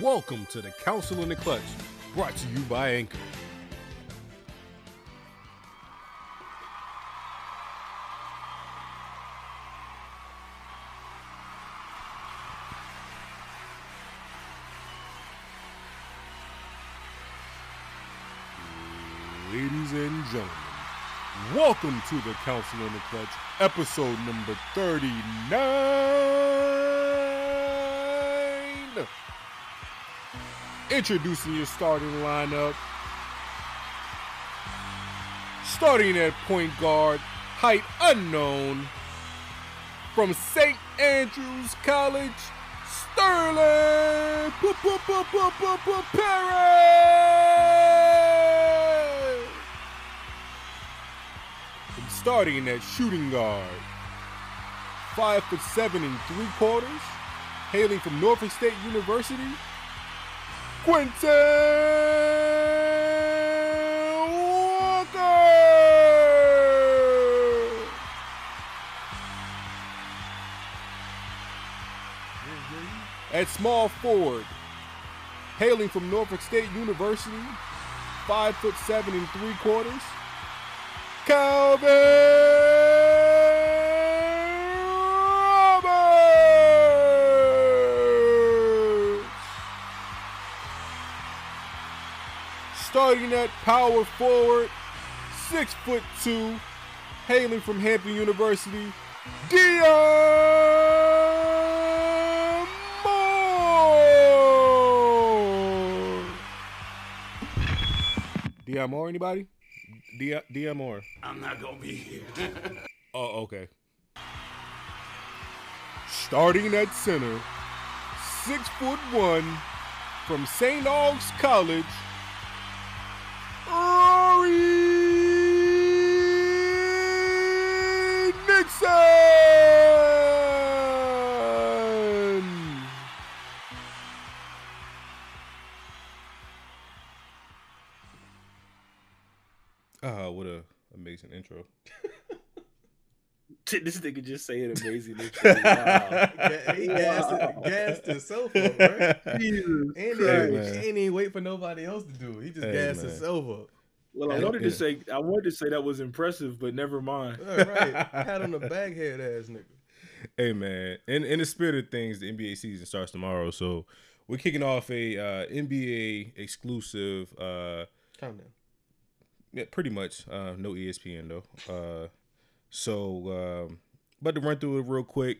Welcome to the Council in the Clutch, brought to you by Anchor. Ladies and gentlemen, welcome to the Council in the Clutch, episode number 39. Introducing your starting lineup. Starting at point guard, height unknown. From St. Andrews College, Sterling P- P- P- P- P- P- Perez. And starting at shooting guard, five foot seven and three quarters, hailing from Norfolk State University, Quentin Walker. At small forward, hailing from Norfolk State University, five foot seven and three quarters, Calvin Starting at power forward, six foot two, hailing from Hampton University, Dion Moore. Dion Moore, anybody? Dion, Moore. I'm not gonna be here. Oh, okay. Starting at center, six foot one, from St. Aug's College, Ah, what a amazing intro. this nigga just say it amazing. wow. Yeah, he gassed, it- gassed himself up, bro. Jesus And he, Christ. man. he ain't even wait for nobody else to do it. He just Hey, gassed man. himself up. Well, I Yeah. wanted to say I wanted to say that was impressive, but never mind. All right. Had on the baghead ass nigga. Hey man, in in the spirit of things, the NBA season starts tomorrow, so we're kicking off a uh, NBA exclusive. Uh, Calm down. Yeah, pretty much. Uh, no ESPN though. Uh, so, um, but to run through it real quick,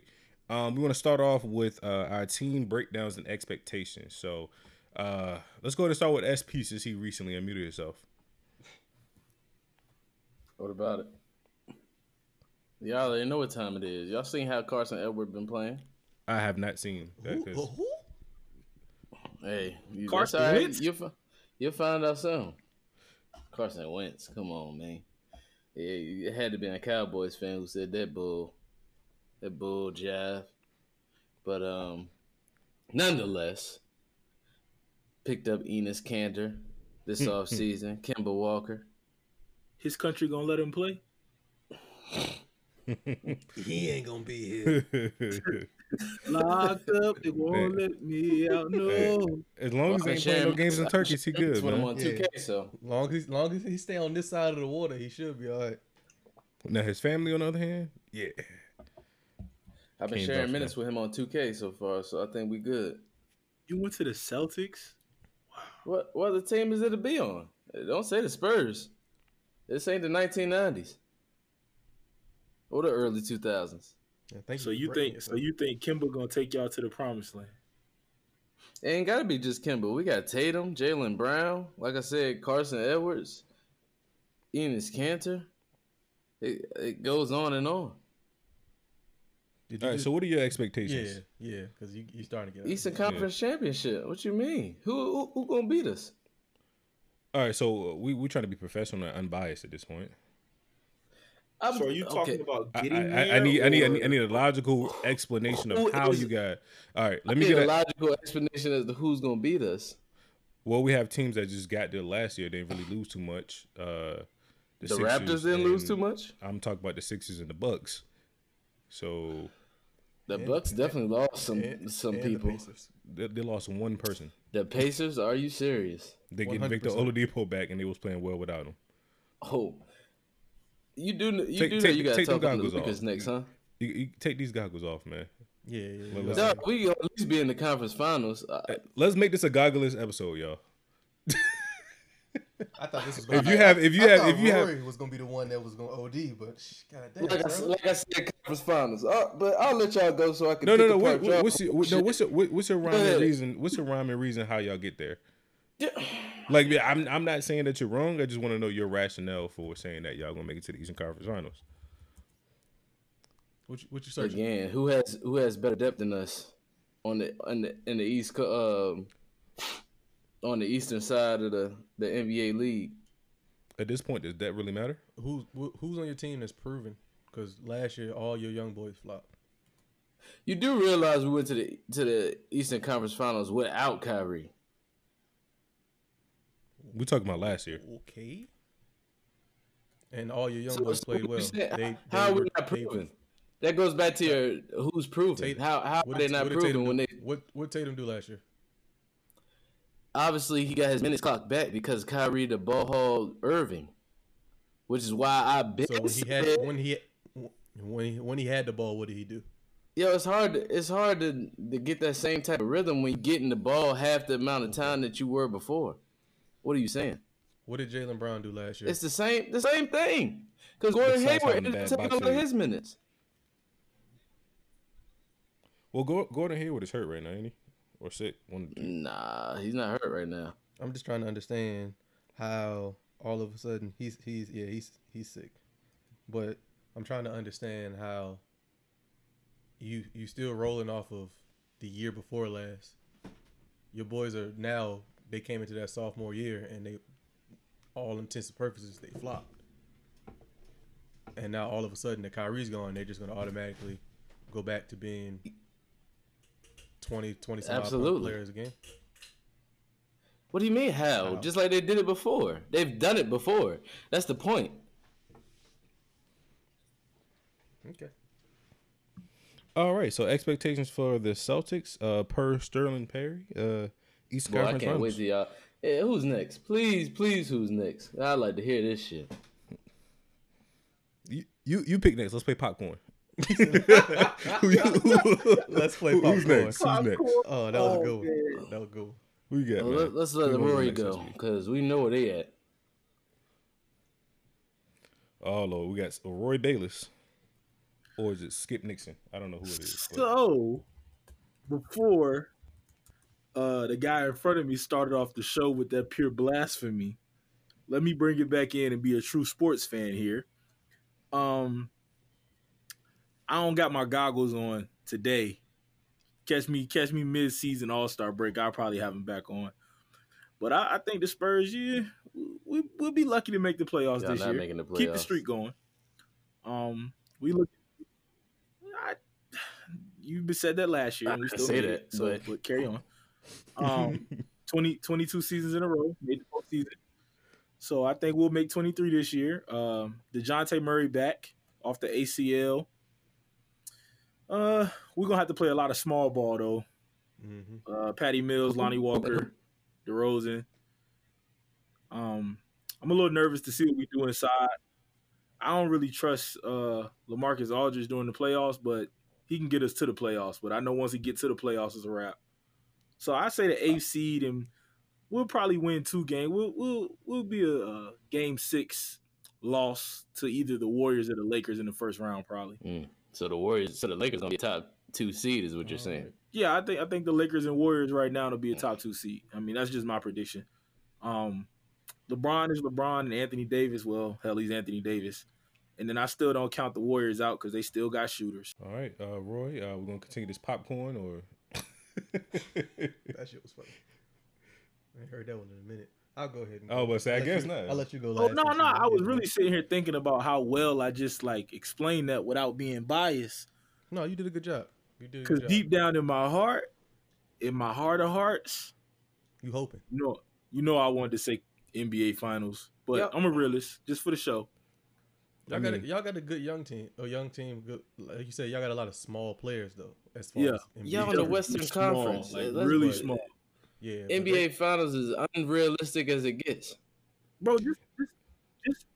um, we want to start off with uh, our team breakdowns and expectations. So, uh, let's go ahead and start with S pieces. He recently unmuted himself. What about it? Y'all already know what time it is. Y'all seen how Carsen Edward been playing? I have not seen that. 'cause- Who? Hey, you, Carson that's all right. Wentz? You'll, you'll find out soon. Carson Wentz, come on, man. Yeah, it had to be a Cowboys fan who said that bull, that bull jive. But um, nonetheless, picked up Enes Kanter this offseason. Kemba Walker. His country gonna let him play? He ain't gonna be here. Locked up, they won't let me out. No. as long as Well, they ain't playing no games in Turkey, he good, That's what I'm man. on 2K, so Long as long as he stay on this side of the water, he should be all right. Now his family, on the other hand, yeah. I've been Can't sharing vouch minutes with him on 2K so far, so I think we good. You went to the Celtics? What what other team is it to be on? Don't say the Spurs. This ain't the 1990s or the early 2000s. Yeah, thank So for you breaking think so you think Kemba gonna take y'all to the promised land? It ain't got to be just Kemba. We got Tatum, Jaylen Brown, like I said, Carsen Edwards, Enes Kanter. It, it goes on and on. Did All just- So, what are your expectations? yeah, yeah, because you you starting to get Eastern Conference Championship. What you mean? Who, who who gonna beat us? All right. So uh, we we trying to be professional and unbiased at this point. I'm, So are you talking okay. about getting I, there? I need I need I need, I need a logical explanation Who of how is- you got. All right. Let me need get a a. logical explanation as to who's gonna beat us. Well, we have teams that just got there last year. They didn't really lose too much. Uh, The, Sixers Raptors didn't lose too much. I'm talking about the Sixers and the Bucks. So The And- Bucks definitely lost some and- some and the people. Pacers. they, they lost one person. The Pacers? Are you serious? They get Victor 100%. Oladipo back, and they was playing well without him. Oh, you do. You Take- do know take- you got to talk about the goggles Lakers off. next, huh? You, you take these goggles off, man. Yeah, yeah. Yeah. let's- we gonna at least be in the conference finals. Let's make this a goggleless episode, y'all. I thought this was. If you have, if you I have, if you have, Rory was gonna be the one that was gonna OD, but sh- goddamn, like, I, like I said, conference finals. Uh, but I'll let y'all go so I can. no, no, pick no. What, what, what's your, what, no, what's your, what, what's your rhyme and reason? What's your rhyme and reason how y'all get there? Yeah. Like, I'm, I'm not saying that you're wrong. I just want to know your rationale for saying that y'all gonna make it to the Eastern Conference Finals. what you, what you searching? Again, who has who has better depth than us on the on the in the east um on the eastern side of the the NBA league? At this point, does that really matter? Who's who's on your team that's proven? Because last year all your young boys flopped. You do realize we went to the to the Eastern Conference Finals without Kyrie. We talking about last year. Okay. And all your young So- boys so played what well. you saying- They, how are we were- not they- proven? That goes back to your who's proven. Tatum- how how what are they not what proven Tatum when do? they What what Tatum do last year? obviously he got his minutes clocked back because Kyrie the ball hog Irving, which is why I been So when he had when he when he when he had the ball, what did he do? Yo, it's hard. To, it's hard to, to get that same type of rhythm when you're getting the ball half the amount of time that you were before. What are you saying? What did Jaylen Brown do last year? It's the same. The same thing. Because Gordon Besides Hayward having ended up bad taking a lot of boxing. his minutes. Well, Gordon Hayward is hurt right now, ain't he? Or sick? One. of the two. Nah, he's not hurt right now. I'm just trying to understand how all of a sudden he's he's yeah he's he's sick, but I'm trying to understand how you you still rolling off of the year before last. Your boys are now they came into that sophomore year and they all intents and purposes they flopped, and now all of a sudden the Kyrie's gone. They're just gonna automatically go back to being 20 20 some odd point Absolutely. players again. What do you mean how? How? Just like they did it before. They've done it before. That's the point. Okay. All right. So expectations for the Celtics, uh, per Sterling Perry, uh, Eastern Boy, I can't wait Finals. till y'all. Yeah, who's next? Please, please, who's next? I'd like to hear this shit. You, you you pick next. Let's play popcorn. Let's play Who's popcorn. Who's next? Oh, that was a Oh, good one. That was good one. Who you got, Well, man? let, let's let Who goes Rory go because we know where they at. Oh Lord, we got Roy Bayless, or is it Skip Nixon? I don't know who it is. but- So, before uh, the guy in front of me started off the show with that pure blasphemy, let me bring it back in and be a true sports fan here. Um, I don't got my goggles on today. Catch me, catch me mid-season All Star break. I'll probably have them back on. But I, I think the Spurs, yeah, we we'll be lucky to make the playoffs Y'all this year. the Keep the playoffs. streak going. Um, we look. I, you said that last year, and we I still say that. So, but- but carry on. Um, 20, 22 seasons in a row, made the postseason. So I think we'll make twenty three this year. Um, Dejounte Murray back off the ACL. Uh, we're gonna have to play a lot of small ball though. Mm-hmm. Uh, Patty Mills, Lonnie Walker, DeRozan. Um, I'm a little nervous to see what we do inside. I don't really trust uh LaMarcus Aldridge during the playoffs, but he can get us to the playoffs. But I know once he gets to the playoffs, it's a wrap. So I say the eighth seed, and we'll probably win two games. We'll we'll we'll be a, uh game six loss to either the Warriors or the Lakers in the first round, probably. Mm. So the Warriors, so the Lakers gonna be top two seed, is what you're saying. Yeah, I think I think the Lakers and Warriors right now will be a top two seed. I mean, that's just my prediction. Um, LeBron is LeBron and Anthony Davis. Well, hell, he's Anthony Davis. And then I still don't count the Warriors out because they still got shooters. All right, uh, Roy, uh, we're gonna continue this popcorn, or That shit was funny. I ain't heard that one in a minute. I'll go ahead. And Oh, but say, I I'll guess you- not. I'll let you go. Oh no, no, I was really sitting here thinking about how well I just like explained that without being biased. No, you did a good job. You did Because deep down in my heart, in my heart of hearts, you hoping. you know, you know, I wanted to say NBA Finals, but Yep. I'm a realist, just for the show. Y'all I got a, y'all got a good young team. A young team. Good, like you said, y'all got a lot of small players though. As far Yeah. as NBA Y'all in the. Western Small, Conference, like Let's- really but- small. Yeah, NBA they- Finals is unrealistic as it gets. bro. Just, just, just,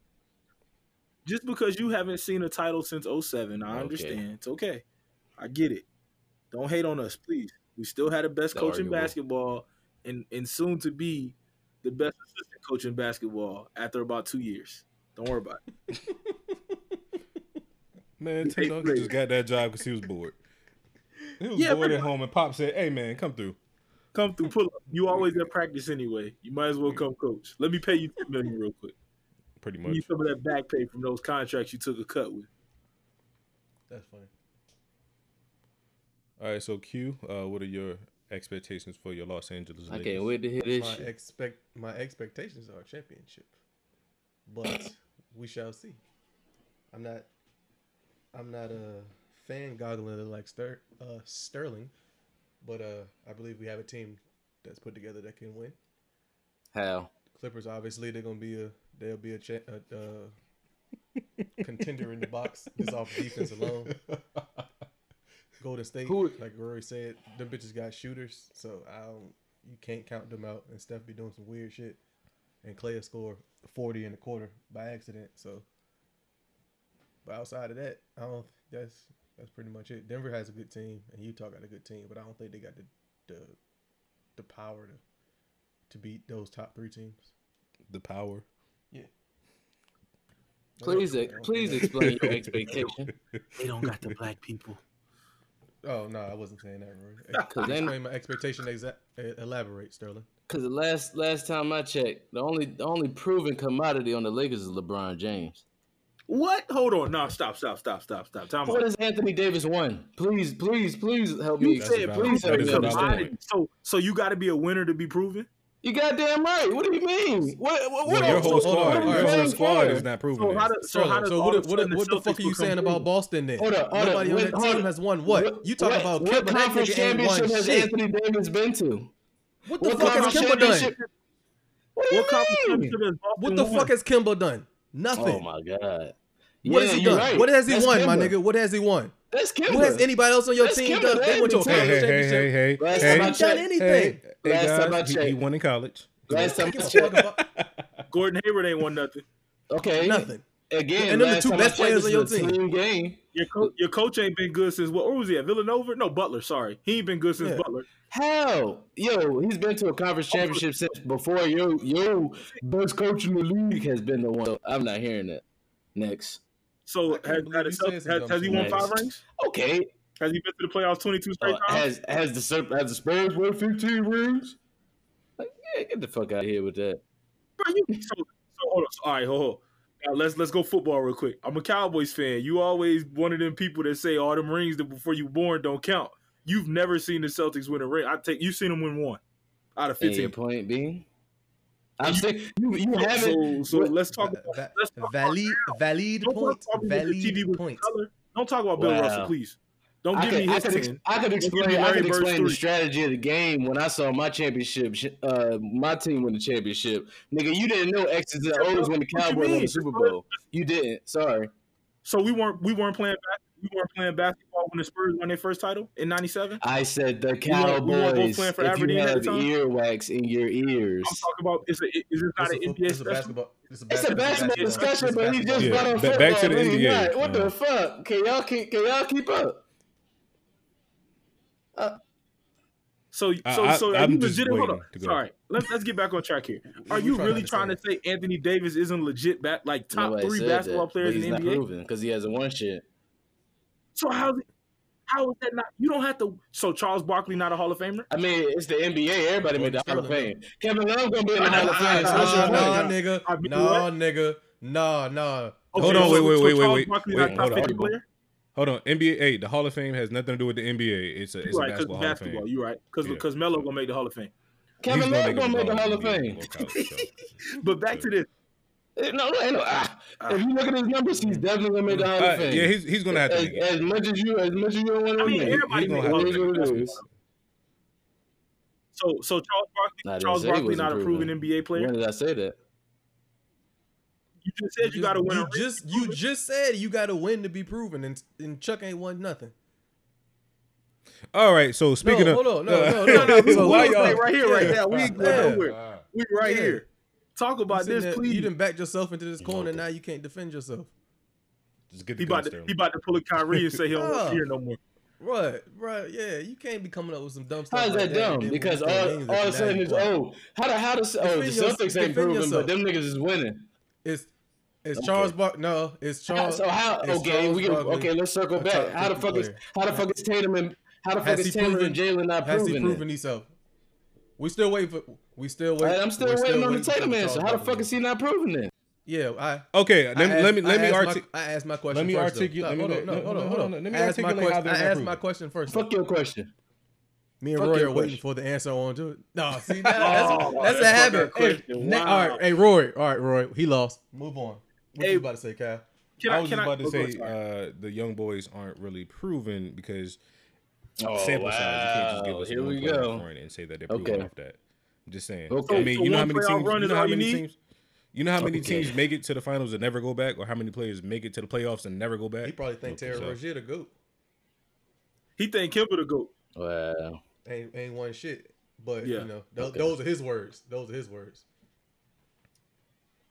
just because you haven't seen a title since 07, I Okay. understand. It's okay. I get it. Don't hate on us, please. We still had the best coach in basketball, and and soon to be the best assistant coach in basketball after about two years. Don't worry about it. Man, Tim Duncan just got that job because he was bored. He was Yeah, bored pretty at home, and Pop said, "Hey, man, come through." Come through, pull up. You always at practice anyway. You might as well come coach. Let me pay you two million real quick. Pretty Give much. me some of that back pay from those contracts you took a cut with. That's funny. All right, so Q, uh, what are your expectations for your Los Angeles? I can't wait to hear this My shit. expect my expectations are a championship, but we shall see. I'm not. I'm not a fan goggling it like Ster, uh, Sterling, but uh, I believe we have a team that's put together that can win. How? Clippers, obviously, they're gonna be a they'll be a, cha- a, uh contender in the box just off defense alone. Golden State, Who- like Rory said, them bitches got shooters, so I don't. You can't count them out. And Steph be doing some weird shit, and Clay will score forty in a quarter by accident. So, but outside of that, I don't. That's that's pretty much it. Denver has a good team, and Utah got a good team, but I don't think they got the the the power to to beat those top three teams. the power. Yeah. Please, I ex- don't please explain your expectation. They don't got the black people. Oh no, I wasn't saying that, Rory. Cause then- Explain my expectation. Exa- elaborate, Sterling. Cause the last last time I checked, the only the only proven commodity on the Lakers is LeBron James. What? Hold on. No, stop, stop, stop, stop, stop. Time What out. has Anthony Davis won? Please, please, please help me. You That's said please help me understand. So, so you got to be a winner to be proven. You goddamn right. What do you mean? What? What? Well, what your whole hold squad, hold your whole squad is not proving So how does so how does so what, what, what the fuck are you saying about? Boston then? Hold up, hold up. Nobody on that team has won what? What- you talking about what Kemba? Conference nigga ain't won championship has shit. Anthony Davis been to? What the What fuck has Kemba done? What do you What mean? championship has Boston What the fuck has Kemba done? Oh my god. What Yeah, has he you're done? right. What has he That's won, my nigga? What has he won? That's Kemba. What has anybody else on your That's team Kemba. done? That They went to a ain't Hey, conference hey, hey, hey, hey, Last hey, time I Done checked- anything? hey, hey, Last time I guys, he, he won in college. Last time I Give checked. about Gordon Hayward ain't won nothing. Okay. nothing. Again, And them the two best players on is your a team. game. Your coach, your coach ain't been good since what? Where was he at? Villanova? No, Butler. Sorry, he ain't been good since Yeah. Butler. How? Yo, he's been to a conference championship since before yo yo best coach in the league has been the one. I'm not hearing that. Next. So has, believe has, has, has, he won five rings? Okay. Has he been to the playoffs twenty two straight Uh, times? has has the has the Spurs won 15 rings? Like, yeah, get the fuck out of here with that. Bro, you- so, so hold on. So, all right, hold on. Now, let's let's go football real quick. I'm a Cowboys fan. You always one of them people that say all them rings that before you born don't count. You've never seen the Celtics win a ring. I take you've seen them win one out of fifteen. your point being, I'm saying you you So, haven't. so what- let's talk about Va- let's talk about valid, valid Don't point. talk about me with the TV Valid point. Don't talk about Bill Wow. Russell, please. Don't I give could, me I, his could, ex- ten. I could explain. I could Bird's explain the strategy of the game when I saw my championship. Uh, my team win the championship. Nigga, you didn't know X's and O's when the Cowboys won the Super Bowl. You didn't. Sorry. So we weren't we weren't playing bas- we weren't playing basketball when the Spurs won their first title in '97. I said the weren't- we weren't both playing for if you Aberdeen at have the time? earwax in your ears. I'm talking about is it is this not This an is, NBA a, this is a basketball. This is a, It's a basketball discussion, but he just Yeah, brought up football. back to the really NBA. What the fuck? Can y'all keep? Can y'all keep up? So so I- so are I'm you legit? Hold on. Sorry, let's let's get back on track here. Are you trying to really trying to say Anthony Davis isn't legit back like top Nobody three basketball that, players he's in the not NBA? because he hasn't won shit. So how how is that not? You don't have to. So Charles Barkley not a Hall of Famer? I mean, it's the NBA. Everybody made the Hall of Fame. Kevin Love gonna be in the Hall of Fame. So what's Nah, your nah, point? nigga. I mean, Nah, nigga. Nah, nah. Hold on, wait, wait, so wait, wait, Charles wait. Barkley Wait, not top hold on. 50 player? Hold on, NBA. Hey, the Hall of Fame has nothing to do with the NBA. It's a, it's You're a basketball, Hall basketball. of Fame. You're right, because Yeah. because Melo gonna make the Hall of Fame. Kevin He's Love make gonna make the Hall of Fame. go college, so. But back to this. Eh, No, no, no. Ah. If you look at his numbers, he's definitely gonna make the Hall of Fame. yeah, he's he's gonna have to as, make it. as much as you, as much as you don't want to I mean, admit. everybody gonna make have Hall to of Fame. what it basketball. is. So so Charles I Barkley, didn't Charles Barkley wasn't not a proven proven. NBA player. When did I say that? You just said you, got to win. You just you just said you got to win to be proven, and and Chuck ain't won nothing. All right. So speaking no, of, hold on, no, no, No, no, we So we why gonna stay y'all- right here, right yeah. now. We ain't going Yeah. nowhere. We right Yeah. here. Talk about this, there- please. You didn't back yourself into this corner. Now you can't defend yourself. just get He the about to he about to pull a Kyrie and say he don't want to hear no more. Right, right, yeah. You can't be coming up with some dumb stuff. How is that and dumb? then Because when all, all of a sudden it's oh how the how the oh the Celtics ain't defend proven, yourself. but them niggas is winning. It's it's Okay. Charles Bar. No, it's Charles. so how okay we can, okay let's circle back. top How the 50 fuck is player. how the fuck is Tatum and how the fuck Has is he Tatum proven- and Jalen not Has proven he it? proven himself? We still waiting for. We still waiting. Right, I'm still we're waiting on the for Tatum Charles answer. How the fuck is he not proving it? Yeah, I. Okay, I let, asked- let me let me articulate. I asked my question. Let me articulate- No, let me hold on, no, hold on, hold hold on, on. let me I asked my articulate question. I asked my question first. Fuck your question. Me and fuck Roy your are waiting for the answer on to it. No, see that, that's Oh, that's a habit. fucking Hey, Wow. all right, hey Roy, all right, Roy, he lost. Move on. What Hey, you about to say, Kyle? Can I I, was can just I, about to oh, say uh, the young boys aren't really proven because Oh, sample size. You can't just give us Here one we go. and say that they're proven Okay. off that. I'm just saying. Okay. I mean, So you know how many teams? You know how many need? teams? You know how many Okay. teams make it to the finals and never go back, or how many players make it to the playoffs and never go back? He probably think Terry So- Rozier the goat. He think Kemba the goat. Wow. Ain't ain't one shit. But Yeah. you know, th- Okay. those are his words. Those are his words.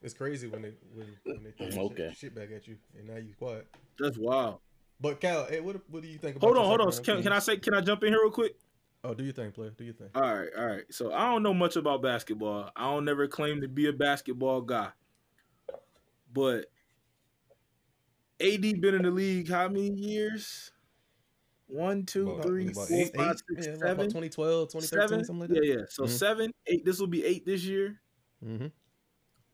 It's crazy when they when, when they throw Okay. shit, shit back at you, and now you quiet. That's wild. But Cal, hey, what what do you think? about Hold on, hold on. Can, can I say? Can I jump in here real quick? Oh, do you think, player? Do you think? All right, all right. So I don't know much about basketball. I don't never claim to be a basketball guy. But AD been in the league how many years? One, two, About- three, about four, eight- five, Eight? six, Yeah, about seven. 2012, 2013, Seven? something like that. Yeah, yeah. So Mhm. seven, eight. This will be eight this year. Mm-hmm.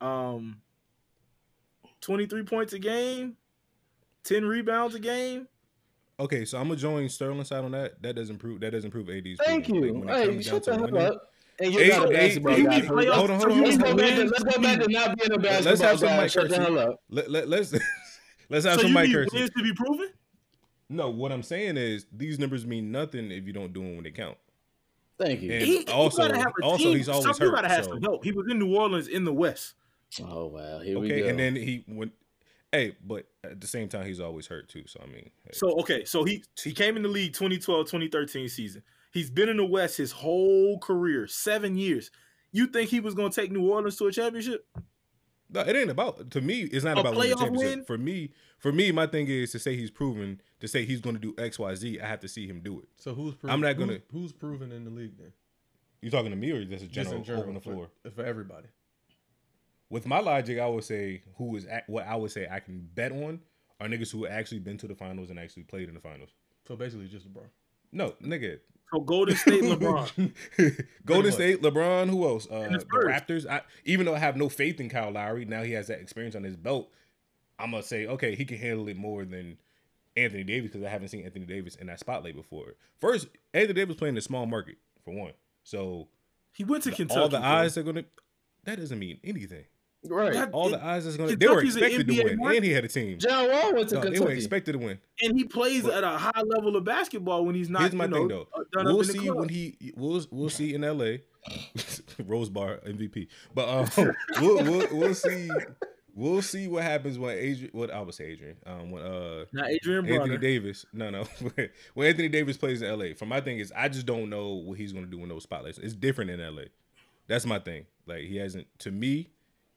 Um, twenty-three points a game, ten rebounds a game. Okay, so I'm gonna join Sterling side on that. That doesn't prove that doesn't prove AD's. Thank proven. you. Like, Hey, shut the to hell up. And you're Eight- not a basketball eight- guy. eight- for. Hold on, hold on, Let's go back to let's go back to not being a basketball Let's have some guy. Mike Shut the hell up. Let, let, let's let's have So some you Mike need wins to be proven? No, what I'm saying is these numbers mean nothing if you don't do them when they count. Thank you. And He, also- you gotta have a also team. he's always Some, you hurt, gotta have so- some help. He was in New Orleans in the West. Oh wow, here we Okay, go. and then he went. Hey, but at the same time, he's always hurt too. So I mean, hey. So okay, so he he came in the league 2012, 2013 season. He's been in the West his whole career, seven years. You think he was gonna take New Orleans to a championship? No, it ain't about to me. It's not A about winning the playoff championship. win? For me, for me, my thing is to say he's proven. To say he's going to do X, Y, Z. I have to see him do it. So who's proven, I'm not gonna- who's, who's proven in the league then? You talking to me or just a Just general, in general open the for- floor? for everybody. With my logic, I would say who is at, what I would say I can bet on are niggas who actually been to the finals and actually played in the finals. So basically, just LeBron. No, nigga. So Golden State, LeBron. Golden much. State, LeBron, who else? Uh, the the Raptors. I, even though I have no faith in Kyle Lowry, now he has that experience on his belt. I'm gonna say, okay, he can handle it more than Anthony Davis because I haven't seen Anthony Davis in that spotlight before. First, Anthony Davis playing in a small market for one, so He went to Kentucky. all the bro. eyes are gonna. That doesn't mean anything. Right. That- All it- the eyes is gonna. They were expected to win, market. and he had a team. John Wall went to No, they were Kentucky. expected to win. and he plays at a high level of basketball when he's not. Here's my you know, thing though. uh, We'll up in the see when he we'll we'll see in LA. Rose Bar MVP. But um we'll, we'll we'll see we'll see what happens when Adrian what I would say Adrian. Um when uh Not Adrian Anthony Bronner. Davis. No, no. when Anthony Davis plays in LA. For my thing is I just don't know what he's gonna do in those spotlights. It's different in LA. That's my thing. Like he hasn't to me,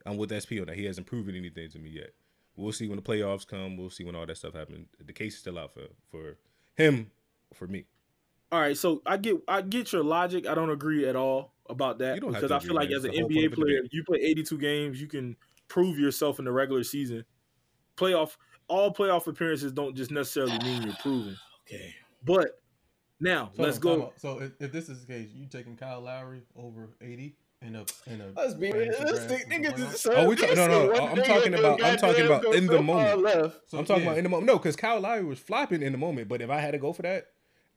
I'm with SP on that. He hasn't proven anything to me yet. We'll see when the playoffs come. We'll see when all that stuff happens. The case is still out for for him, for me. All right, so I get I get your logic. I don't agree at all about that You don't have because to I agree, feel like man. as an It's the whole point NBA player, you play 82 games, you can prove yourself in the regular season. Playoff all playoff appearances don't just necessarily mean you're proven. Okay. But now So let's go. So if, if this is the case, you taking Kyle Lowry over AD in a in a Let's be fantasy realistic. Niggas playoff? Oh, we talk- no, no, One I'm talking about- I'm talking about in the moment. So, I'm talking yeah. about in the moment. No, because Kyle Lowry was flopping in the moment. But if I had to go for that,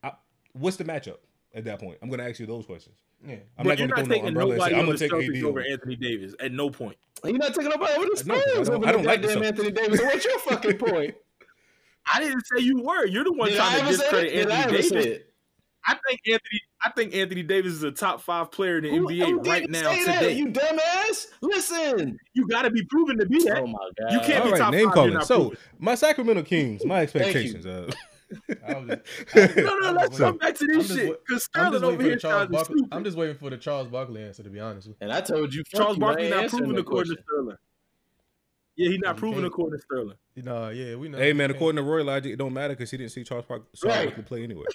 I, what's the matchup at that point? I'm going to ask you those questions. Yeah. I'm but not going to not throw no umbrella nobody I'm going to take Celtics AD over over. Anthony Davis at no point. You're not taking nobody over the No, 'cause I Spurs don't- over I don't like the goddamn Celtics. Anthony Davis. What's your fucking point? I didn't say you were. You're the one Did I trying to discredit it? Did I Anthony Davis. It? I think Anthony. I think Anthony Davis is a top five player in the Who- NBA who right didn't now say that, today. You dumbass. Listen. You got to be proven to be that. Oh my god. You can't All be right, top name five, calling. So proven. my Sacramento Kings, my you. expectations. Uh, I was just, I, No, no, I'm let's just come waiting- back to I'm this shit. Because I'm Sterling over waiting for here the Charles to Barkley. I'm just waiting for the Charles Barkley answer. To be honest, with you. And I told you, Charles Barkley not proven that according to. Sterling. Yeah, he's not You proven according to Sterling. Nah, yeah, we know. Hey man, according to Roy Logic, it don't matter because he didn't see Charles Park Charles Right. Barkley play anyway.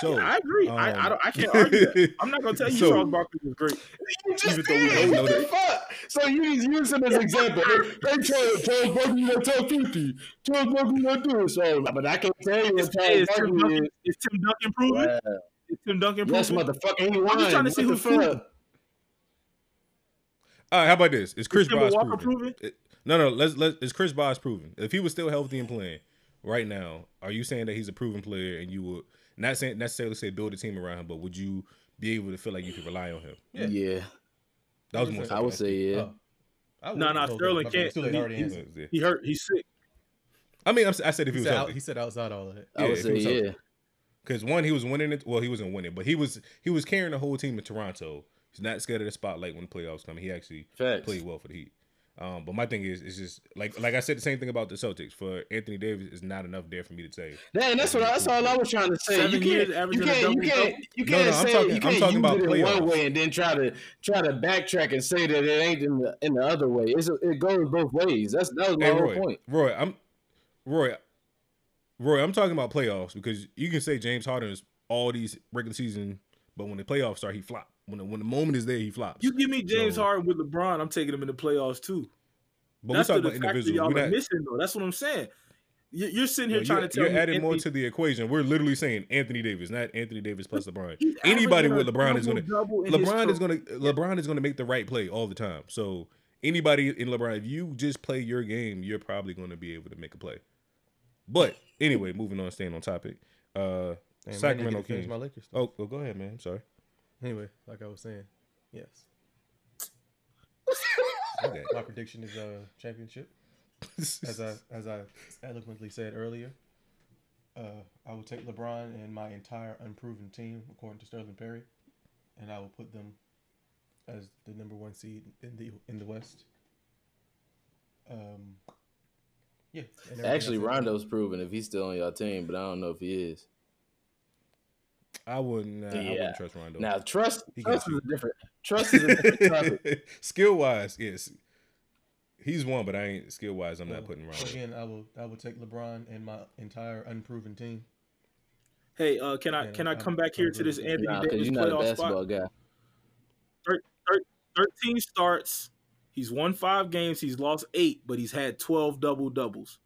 So I agree. I, I, um, don't, I can't argue that. I'm not gonna tell you So- Charles Barkley was great. You just Even did. What the that- fuck? So you just use him as an example. They, they Charles, Charles Barkley in the top 50. Charles Barkley not doing so. But I can't tell you what Is, Charles is, Tim Barkley Duncan, is. is Tim Duncan proven? Wow. Is Tim Duncan Yes, proven? motherfucker, he won. I'm just trying to see who's the fuck? proven. all right, how about this? Is Chris Kemba Bosh Walker proven? proven? It- no, no. Let's let is Chris Bosh proven? If he was still healthy and playing right now, are you saying that he's a proven player and you would not saying necessarily say build a team around him, but would you be able to feel like you could rely on him? Yeah. Yeah. That was more. I would say yeah. Oh. No, would- no, Sterling can't. It's too late, I already He- Yeah. He hurt. He's sick. I mean, I'm, I said if he He was said, out, he said outside all of that. I Yeah, would say yeah. Because one, he was winning it. Well, he wasn't winning, but he was he was carrying the whole team in Toronto. He's not scared of the spotlight when the playoffs come. He actually Facts. played well for the Heat. Um, but my thing is, it's just like like I said the same thing about the Celtics. For Anthony Davis, is not enough there for me to say. Yeah, and that's what I, that's all I was trying to say. Seven you can't, averaging you can't, you double-double? can't, you can't no, I'm say talking- you can't use about it in playoffs. one way and then try to try to backtrack and say that it ain't in the in the other way. It's, it goes both ways. That's that was my Hey, whole Roy, point. Roy, I'm Roy, Roy. I'm talking about playoffs because you can say James Harden is all these regular season, but when the playoffs start, he flop. When the, when the moment is there, he flops. You give me James So- Harden with LeBron, I'm taking him in the playoffs too. but That's we the, talking the about factor individuals. y'all We're not, missing though. That's what I'm saying. You- You're sitting here No, trying you're, to tell you're me adding more to the equation. We're literally saying Anthony Davis, not Anthony Davis plus LeBron. Anybody with LeBron is gonna double-double in his LeBron is gonna LeBron is gonna make the right play all the time. So anybody in LeBron, if you just play your game, you're probably gonna be able to make a play. But anyway, moving on, staying on topic. Uh Damn, Sacramento get to finish Kings. My Lakers. Oh, well, go ahead, man. I'm sorry. Anyway, like I was saying, yes, Okay. my prediction is uh championship. As I as I eloquently said earlier, uh, I will take LeBron and my entire unproven team, according to Sterling Perry, and I will put them as the number one seed in the in the West. Um, yeah. Actually, Rondo's proven if he's still on your team, but I don't know if he is. I wouldn't. Uh, I Yeah. wouldn't trust Rondo. Now, trust He trust got is a different trust is a different topic. skill wise, yes, he's one, but I ain't skill wise. I'm not putting Rondo. Again, I will I will take LeBron and my entire unproven team. Hey, uh, can I can I I'm- come back here I'm to this really- Anthony Nah, because Davis you're not a playoff basketball spot? guy. 13 starts. He's won five games. He's lost eight, but he's had 12 double doubles.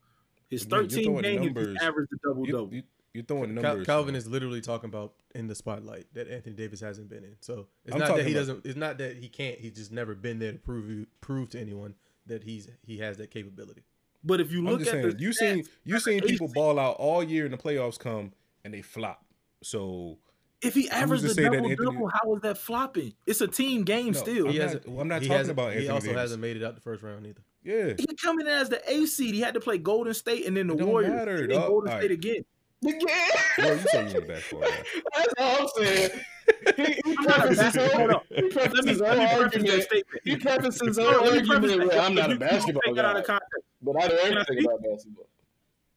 His 13 games, numbers. he averaged a double You, double. you, you're throwing Cal- numbers. Calvin is literally talking about in the spotlight that Anthony Davis hasn't been in. So it's I'm not that he about- doesn't. It's not that he can't. He's just never been there to prove you, prove to anyone that he's he has that capability. But if you I'm look just at saying, the you seen you as seen people ball out all year and the playoffs come and they flop. So If he averaged to a that double Anthony- double, how is that flopping? It's a team game No, still. I'm He not- hasn't. well, I'm not he talking hasn't- about He also Davis. hasn't made it out the first round either. yeah, He coming in as the A seed. He had to play Golden State and then the It don't Warriors. matter, and then. Golden State right. again. Bro, you say you in basketball. guy. That's all I'm saying. He, he I'm not a his basketball- whole, he prefaced Let me, his let preface that argument. statement. He prefaced his No, whole let me argument preface with. I'm not a if you basketball take that out of context. but I know Can I everything about basketball.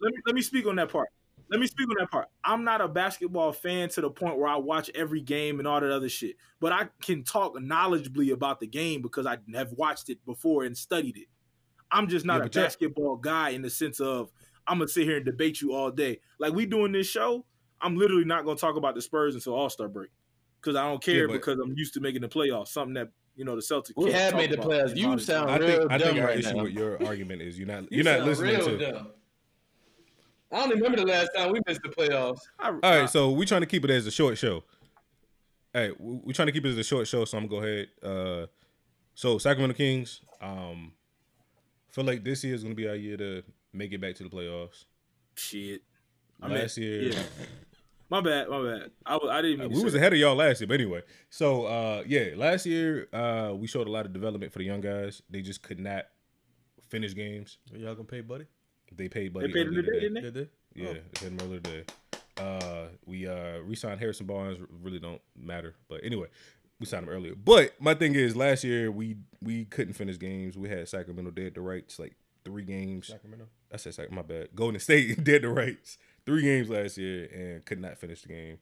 let me let me speak on that part. Let me speak on that part. I'm not a basketball fan to the point where I watch every game and all that other shit. But I can talk knowledgeably about the game because I have watched it before and studied it. I'm just not Yeah, a basketball guy in the sense of I'm gonna sit here and debate you all day. Like we doing this show, I'm literally not gonna talk about the Spurs until All Star break because I don't care Yeah, but- because I'm used to making the playoffs. Something that you know the Celtics. We have made the playoffs. You modern sound times. I real think I think dumb our right issue now. with your argument is you're not You you're not sound listening real to. dumb. I don't remember the last time we missed the playoffs. I, All right, so we're trying to keep it as a short show. Hey, we- we're trying to keep it as a short show, so I'm gonna go ahead. Uh, so Sacramento Kings, um, feel like this year is gonna be our year to make it back to the playoffs. shit. I mean, Last year, yeah. My bad, my bad. I, I didn't uh, mean to we say was that. ahead of y'all last year, but anyway. So uh, yeah, last year uh, we showed a lot of development for the young guys. They just could not finish games. Are y'all gonna pay Buddy? They paid Buddy. They Buddy paid him earlier today, today. didn't they? Did they? Yeah, Oh. they paid him earlier today. Uh, we uh re-signed Harrison Barnes. Really don't matter, but anyway, we signed him earlier. But my thing is, last year we we couldn't finish games. We had Sacramento dead to rights like three games. Sacramento. I said Sac- my bad. Golden State dead to rights three games last year and could not finish the game.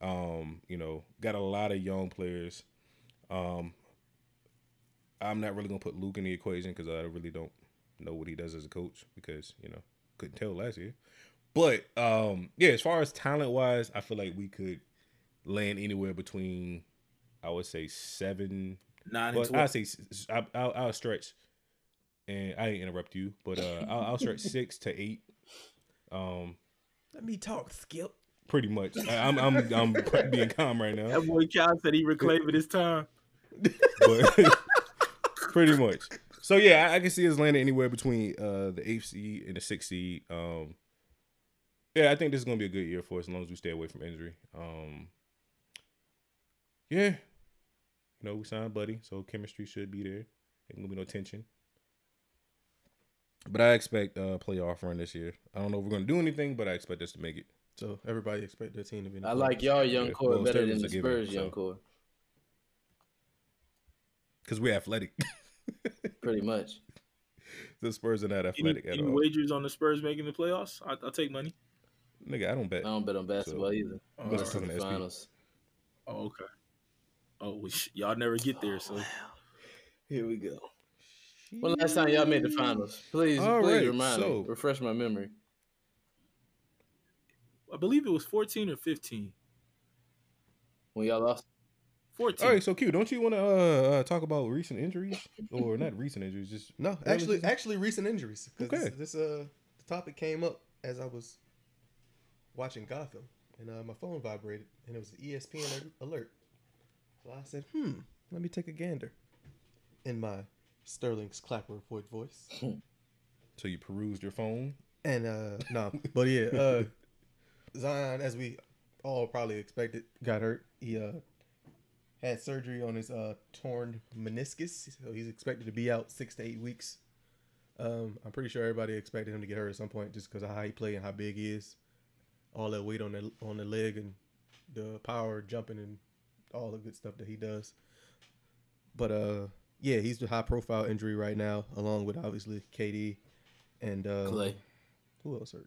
Um, you know, got a lot of young players. Um, I'm not really gonna put Luke in the equation because I really don't know what he does as a coach because you know couldn't tell last year. But um, yeah, as far as talent wise, I feel like we could land anywhere between I would say seven. Nine and But I say I, will I'll stretch, and I didn't interrupt you, but uh, I'll, I'll stretch six to eight. Um, Let me talk, Skip. pretty much. I, I'm I'm I'm being calm right now, That boy Cal said he reclaimed his time. but pretty much. So yeah, I, I can see us landing anywhere between uh the eighth seed and the sixth seed. Um, yeah, I think this is gonna be a good year for us as long as we stay away from injury. Um, yeah, you know we signed Buddy, so chemistry should be there. Ain't gonna be no tension. But I expect uh playoff run this year. I don't know if we're gonna do anything, but I expect us to make it. So everybody expect their team to be. In the I like y'all young Yeah, core well, better than the given, Spurs young so. core. Cause we're athletic. Pretty much. the Spurs are not Any, athletic at any all. wagers on the Spurs making the playoffs? I, I'll take money. Nigga, I don't bet. I don't bet on basketball either. Oh, Let's all talk right. The finals. Oh, okay. Oh, we sh- y'all never get there, so Here we go. When last time y'all made the finals? Please, All please right, remind so- me. Refresh my memory. I believe it was 14 or 15. When y'all lost. 14. All right, so Q, don't you want to uh, uh, talk about recent injuries or not recent injuries? Just No, actually, this actually, recent injuries. 'cause Okay. This, this uh, the topic came up as I was watching Gotham, and uh, my phone vibrated, and it was an ESPN alert. So I said, "Hmm, let me take a gander." In my Sterling's Clapper Ford voice, so you perused your phone. and uh, no, but yeah, uh, Zion, as we all probably expected, got hurt. He uh had surgery on his uh torn meniscus, so he's expected to be out six to eight weeks. Um, I'm pretty sure everybody expected him to get hurt at some point just because of how he played and how big he is. All that weight on the on the leg and the power jumping and all the good stuff that he does. But uh, yeah, he's the high profile injury right now, along with obviously KD and uh, Clay. Who else hurt?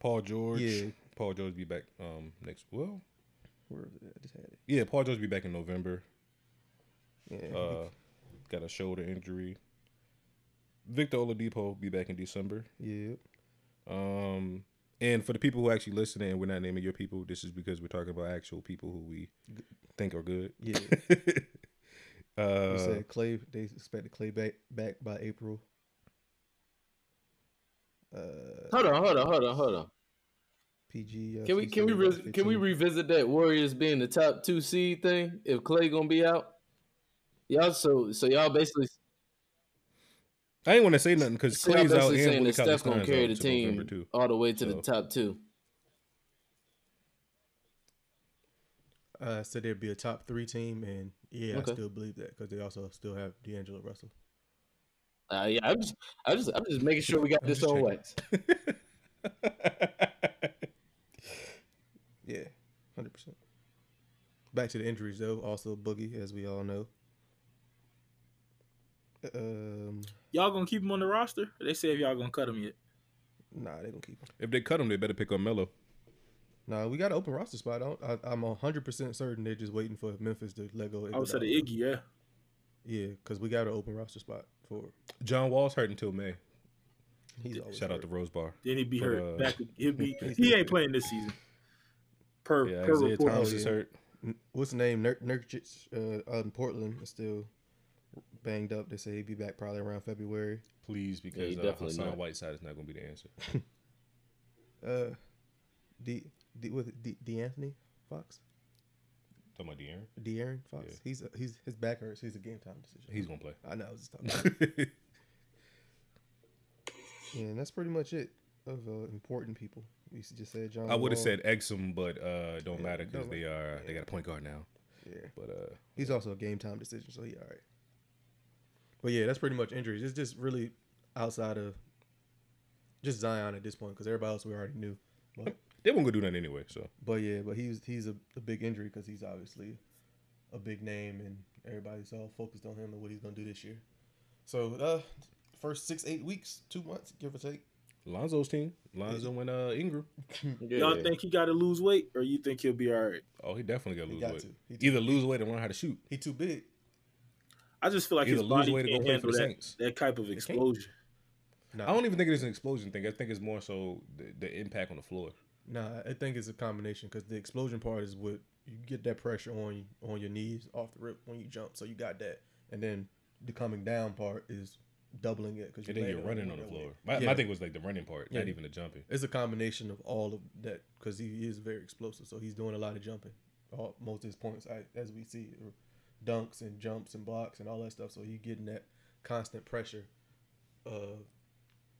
Paul George. Yeah. Paul George be back um next. Well, Where it? I just had it. yeah, Paul George be back in November. Yeah. Uh, got a shoulder injury. Victor Oladipo be back in December. yeah. Um, and for the people who actually listen and we're not naming your people, this is because we're talking about actual people who we think are good. Yeah. uh, We said Clay. They expected Clay back back by April. Uh, Hold on, hold on, hold on, hold on. PG. Uh, Can we can we re- can we revisit that Warriors being the top two seed thing? If Clay gonna be out, y'all so so y'all basically I ain't want to say nothing because so y'all Clay's out basically saying that Steph gonna carry the team all the way to the top two. Uh, said there'd be a top three team, and yeah, Okay. I still believe that because they also still have D'Angelo Russell. Uh, yeah, I'm just I'm just I'm just making sure we got this just on wax. Yeah, hundred percent. Back to the injuries though. Also Boogie, as we all know. Um, Y'all gonna keep him on the roster? They say if y'all gonna cut him yet. nah, they gonna keep him. if they cut him, they better pick up Melo. Nah, we got an open roster spot. I don't, I, I'm hundred percent certain they're just waiting for Memphis to let go. of I would say the Iggy, yeah. Yeah, because we got an open roster spot for. John Wall's hurt until May. He's always Shout out hurt. to Rose Bar. Then he'd be But, hurt. uh, Back, he'll be. He ain't playing this season. Per Yeah, per Isaiah report. Thomas Oh, is hurt. What's the name? Nur- Nurkic uh, out in Portland is still banged up. They say he'd be back probably around February. Please, because he uh, definitely Hassan not. Whiteside is not going to be the answer. Uh, D, D with D, D Anthony Fox, Talking about De'Aaron, D Aaron Fox. Yeah. He's a, he's his back hurts. He's a game time decision. he's going to play. I know. I was just talking. yeah, and that's pretty much it of uh, important people. To just say John. I would have said Exum, but uh, don't Yeah, matter because they are they got a point guard now. Yeah, But uh, he's also a game time decision, so he all right. But yeah, that's pretty much injuries. It's just really outside of just Zion at this point because everybody else we already knew. But they won't go do that anyway. So But yeah, but he's he's a, a big injury because he's obviously a big name and everybody's all focused on him and what he's gonna do this year. So uh, first six eight weeks, two months, give or take. Lonzo's team. Lonzo and uh, Ingram. Yeah. Y'all think he got to lose weight, or you think he'll be all right? Oh, he definitely got to He lose got weight. to. He too- Either lose weight or learn how to shoot. He too big. I just feel like Either his lose body weight go can't play for handle the that, Saints. that type of explosion. Nah, I don't even think it is an explosion thing. I think it's more so the, the impact on the floor. Nah, I think it's a combination because the explosion part is what you get that pressure on on your knees off the rip when you jump. So you got that, and then the coming down part is doubling it because And then you're running on the floor. My, Yeah. my thing was like the running part, not even the jumping. It's a combination of all of that because he is very explosive. So he's doing a lot of jumping. All, most of his points, I, as we see, dunks and jumps and blocks and all that stuff. So he's getting that constant pressure, uh,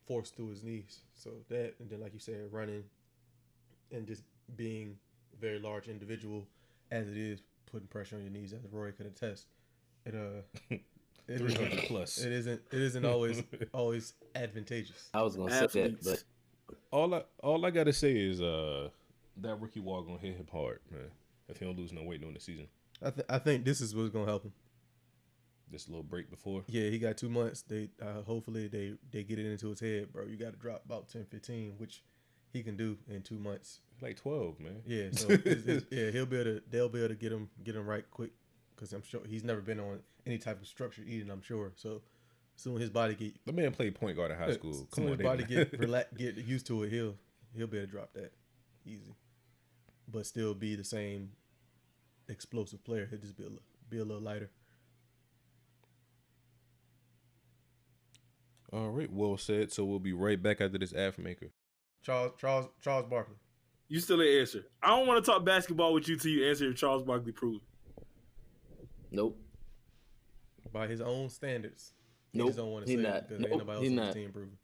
forced through his knees. So that, and then like you said, running, and just being a very large individual as it is, putting pressure on your knees, as Roy could attest. It uh, it 300 isn't- plus. It isn't. It isn't always always advantageous. I was gonna say that, but All I all I gotta say is uh that rookie wall gonna hit him hard, man. If he don't lose no weight during the season. I, th- I think this is what's gonna help him. This little break before. Yeah, he got two months. They uh, hopefully they they get it into his head, bro. You got to drop about 10, 15, which he can do in two months. Like twelve, man. Yeah, so it's, it's, yeah, he'll be able to. They'll be able to get him get him right quick because I'm sure he's never been on any type of structured eating. I'm sure. So soon his body get The man played point guard in high school. soon Come on, his body get relax, get used to it. He'll he'll be able to drop that easy, but still be the same explosive player. He'll just be a, be a little lighter. All right, well said. So we'll be right back after this ad maker. Charles Charles Charles Barkley. You still ain't answer. I don't want to talk basketball with you till you answer if Charles Barkley proved. nope. by his own standards. He Nope, just don't want to he say not. it because Nope, ain't nobody else on not. his team proving.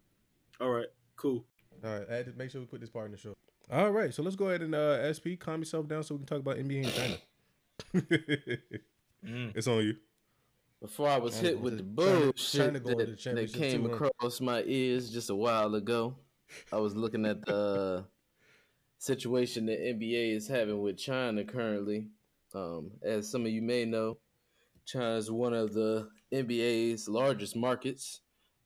All right, cool. All right, I had to make sure we put this part in the show. All right, so let's go ahead and uh SP calm yourself down so we can talk about NBA and China. It's on you. Before I was China hit with the China- bullshit China going to the that, that came across my ears just a while ago, I was looking at the situation that NBA is having with China currently. Um, as some of you may know, China is one of the NBA's largest markets.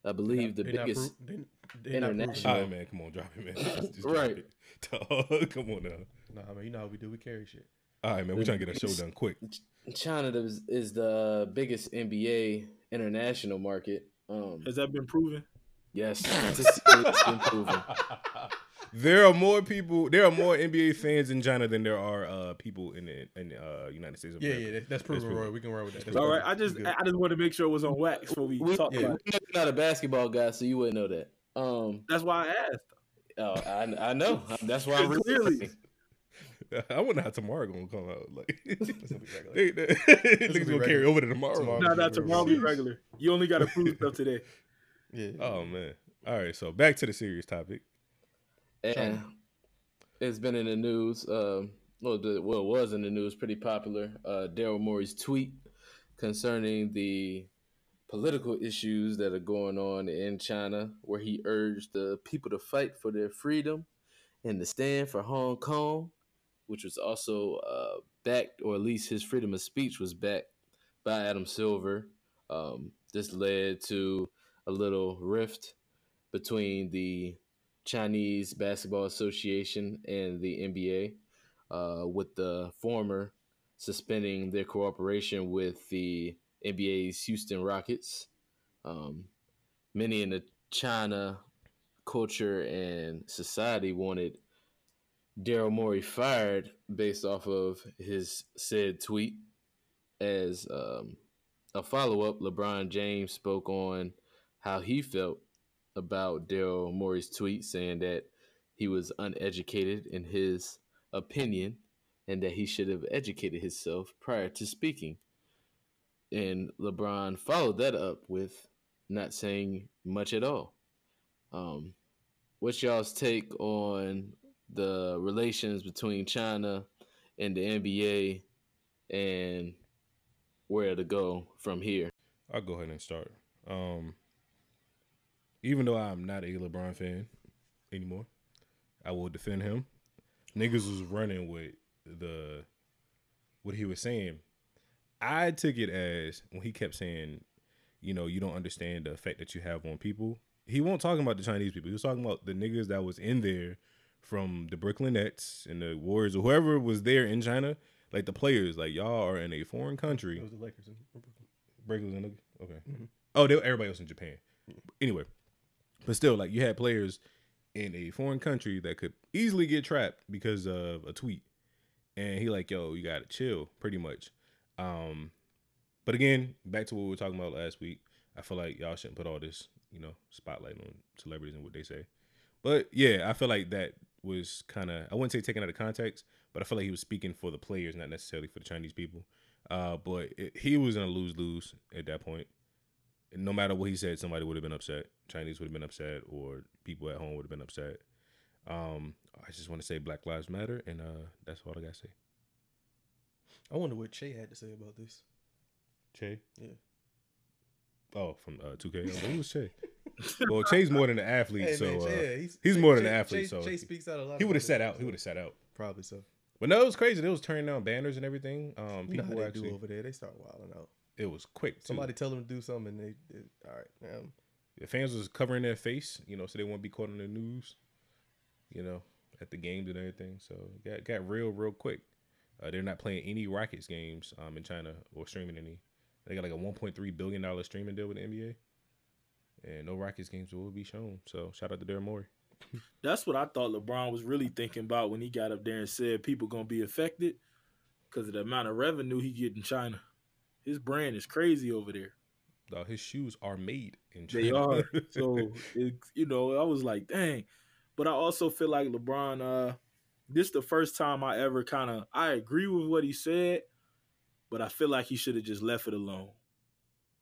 I believe the They not biggest. pro- they, they international- All right, man, come on, drop it, man. Just, just Right. it. Come on now. it. Nah, I mean, you know how we do. We carry shit. All right, man, we're trying to get our show done quick. China is, is the biggest NBA international market. Um, Has that been proven? Yes, it's, it's been proven. There are more people. There are more NBA fans in China than there are uh, people in the in the uh, United States. Of Yeah, America. yeah, that, that's proven, proven. Roy. We can run with that. That's All right. proven. I just I just wanted to make sure it was on wax before we We, talk yeah. about it. You're not a basketball guy, so you wouldn't know that. Um, That's why I asked. oh, I, I know. That's why I'm Clearly. really. I wonder how tomorrow gonna come out. Like, It's gonna they, they, niggas gonna carry over to tomorrow. Tomorrow. No, be no, regular. tomorrow be regular. You only got to prove stuff today. Yeah. Oh man. All right, so back to the serious topic. And it's been in the news. Um, well, the, well, it was in the news, pretty popular. Uh, Daryl Morey's tweet concerning the political issues that are going on in China, where he urged the people to fight for their freedom and to stand for Hong Kong, which was also uh, backed, or at least his freedom of speech was backed by Adam Silver. Um, this led to a little rift between the Chinese Basketball Association and the NBA, uh, with the former suspending their cooperation with the NBA's Houston Rockets. Um, many in the China culture and society wanted Daryl Morey fired based off of his said tweet. As um, a follow up, LeBron James spoke on how he felt about Daryl Morey's tweet, saying that he was uneducated in his opinion and that he should have educated himself prior to speaking. And LeBron followed that up with not saying much at all. Um, what's y'all's take on the relations between China and the NBA and where to go from here? I'll go ahead and start. Um, even though I'm not a LeBron fan anymore, I will defend him. Niggas was running with the what he was saying. I took it as when he kept saying, you know, you don't understand the effect that you have on people he won't talking about the Chinese people. He was talking about the niggas that was in there from the Brooklyn Nets and the Warriors or whoever was there in China. Like the players, like y'all are in a foreign country. It was the Lakers. In Brooklyn. The okay. Mhm. Oh, they, everybody else in Japan. Anyway, but still, like you had players in a foreign country that could easily get trapped because of a tweet, and he like, yo, you gotta chill, pretty much. Um, but again, back to what we were talking about last week. I feel like y'all shouldn't put all this, you know, spotlight on celebrities and what they say. But yeah, I feel like that was kind of I wouldn't say taken out of context, but I feel like he was speaking for the players, not necessarily for the Chinese people. Uh, but it, he was in a lose lose at that point. No matter what he said, somebody would have been upset. Chinese would have been upset, or people at home would have been upset. Um, I just want to say Black Lives Matter, and uh, that's all I gotta say. I wonder what Che had to say about this. Che, Yeah. oh, from uh, 2K. Who was Che? well, Che's more than an athlete, Hey, so man, uh, Che, he's, he's Che- more than an athlete, Che, so Che speaks out a lot. he would have sat out. He would have sat out. Probably so. But no, it was crazy. They was turning down banners and everything. Um, You know people how they actually, do over there. They start wilding out. It was quick. Too. Somebody tell them to do something, and they, they all right. Um, the fans was covering their face, you know, so they won't be caught on the news, you know, at the games and everything. So it got got real real quick. Uh, they're not playing any Rockets games um in China or streaming any. They got like a 1.3 billion dollar streaming deal with the NBA, and no Rockets games will be shown. So shout out to Daryl Morey. That's what I thought LeBron was really thinking about when he got up there and said people gonna be affected because of the amount of revenue he get in China. His brand is crazy over there. Uh, his shoes are made in China. They are. So it, you know, I was like, dang. But I also feel like LeBron. Uh, this the first time I ever kind of I agree with what he said, but I feel like he should have just left it alone.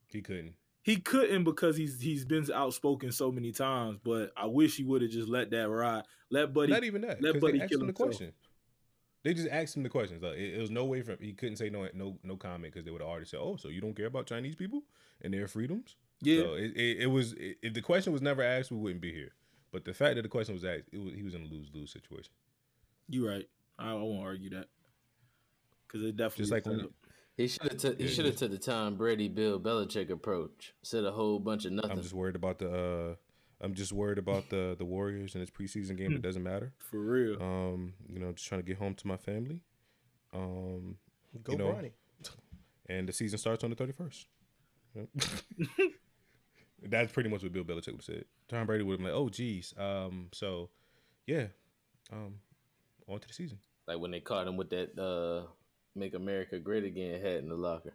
he couldn't. He couldn't because he's he's been outspoken so many times. But I wish he would have just let that ride. Let Buddy. Not even that. Let Buddy kill him the himself. question. They just asked him the questions. Like it, it was no way for he couldn't say no no no comment because they would have already said, "Oh, so you don't care about Chinese people and their freedoms?" yeah, So it, it, it was it, if the question was never asked, we wouldn't be here. But the fact that the question was asked, it was, he was in a lose lose situation. you right. I, I won't argue that because it definitely Just like when- up. He should have. T- he Yeah, should have took the Tom Brady, Bill Belichick approach. Said a whole bunch of nothing. I'm just worried about the. uh I'm just worried about the the Warriors and this preseason game that doesn't matter. for real. Um, you know, just trying to get home to my family. Um, go You know, Bronny. and the season starts on the 31st. That's pretty much what Bill Belichick would have said. Tom Brady would have been like, "Oh, geez, um, so yeah, um, on to the season." like when they caught him with that uh, "Make America Great Again" hat in the locker.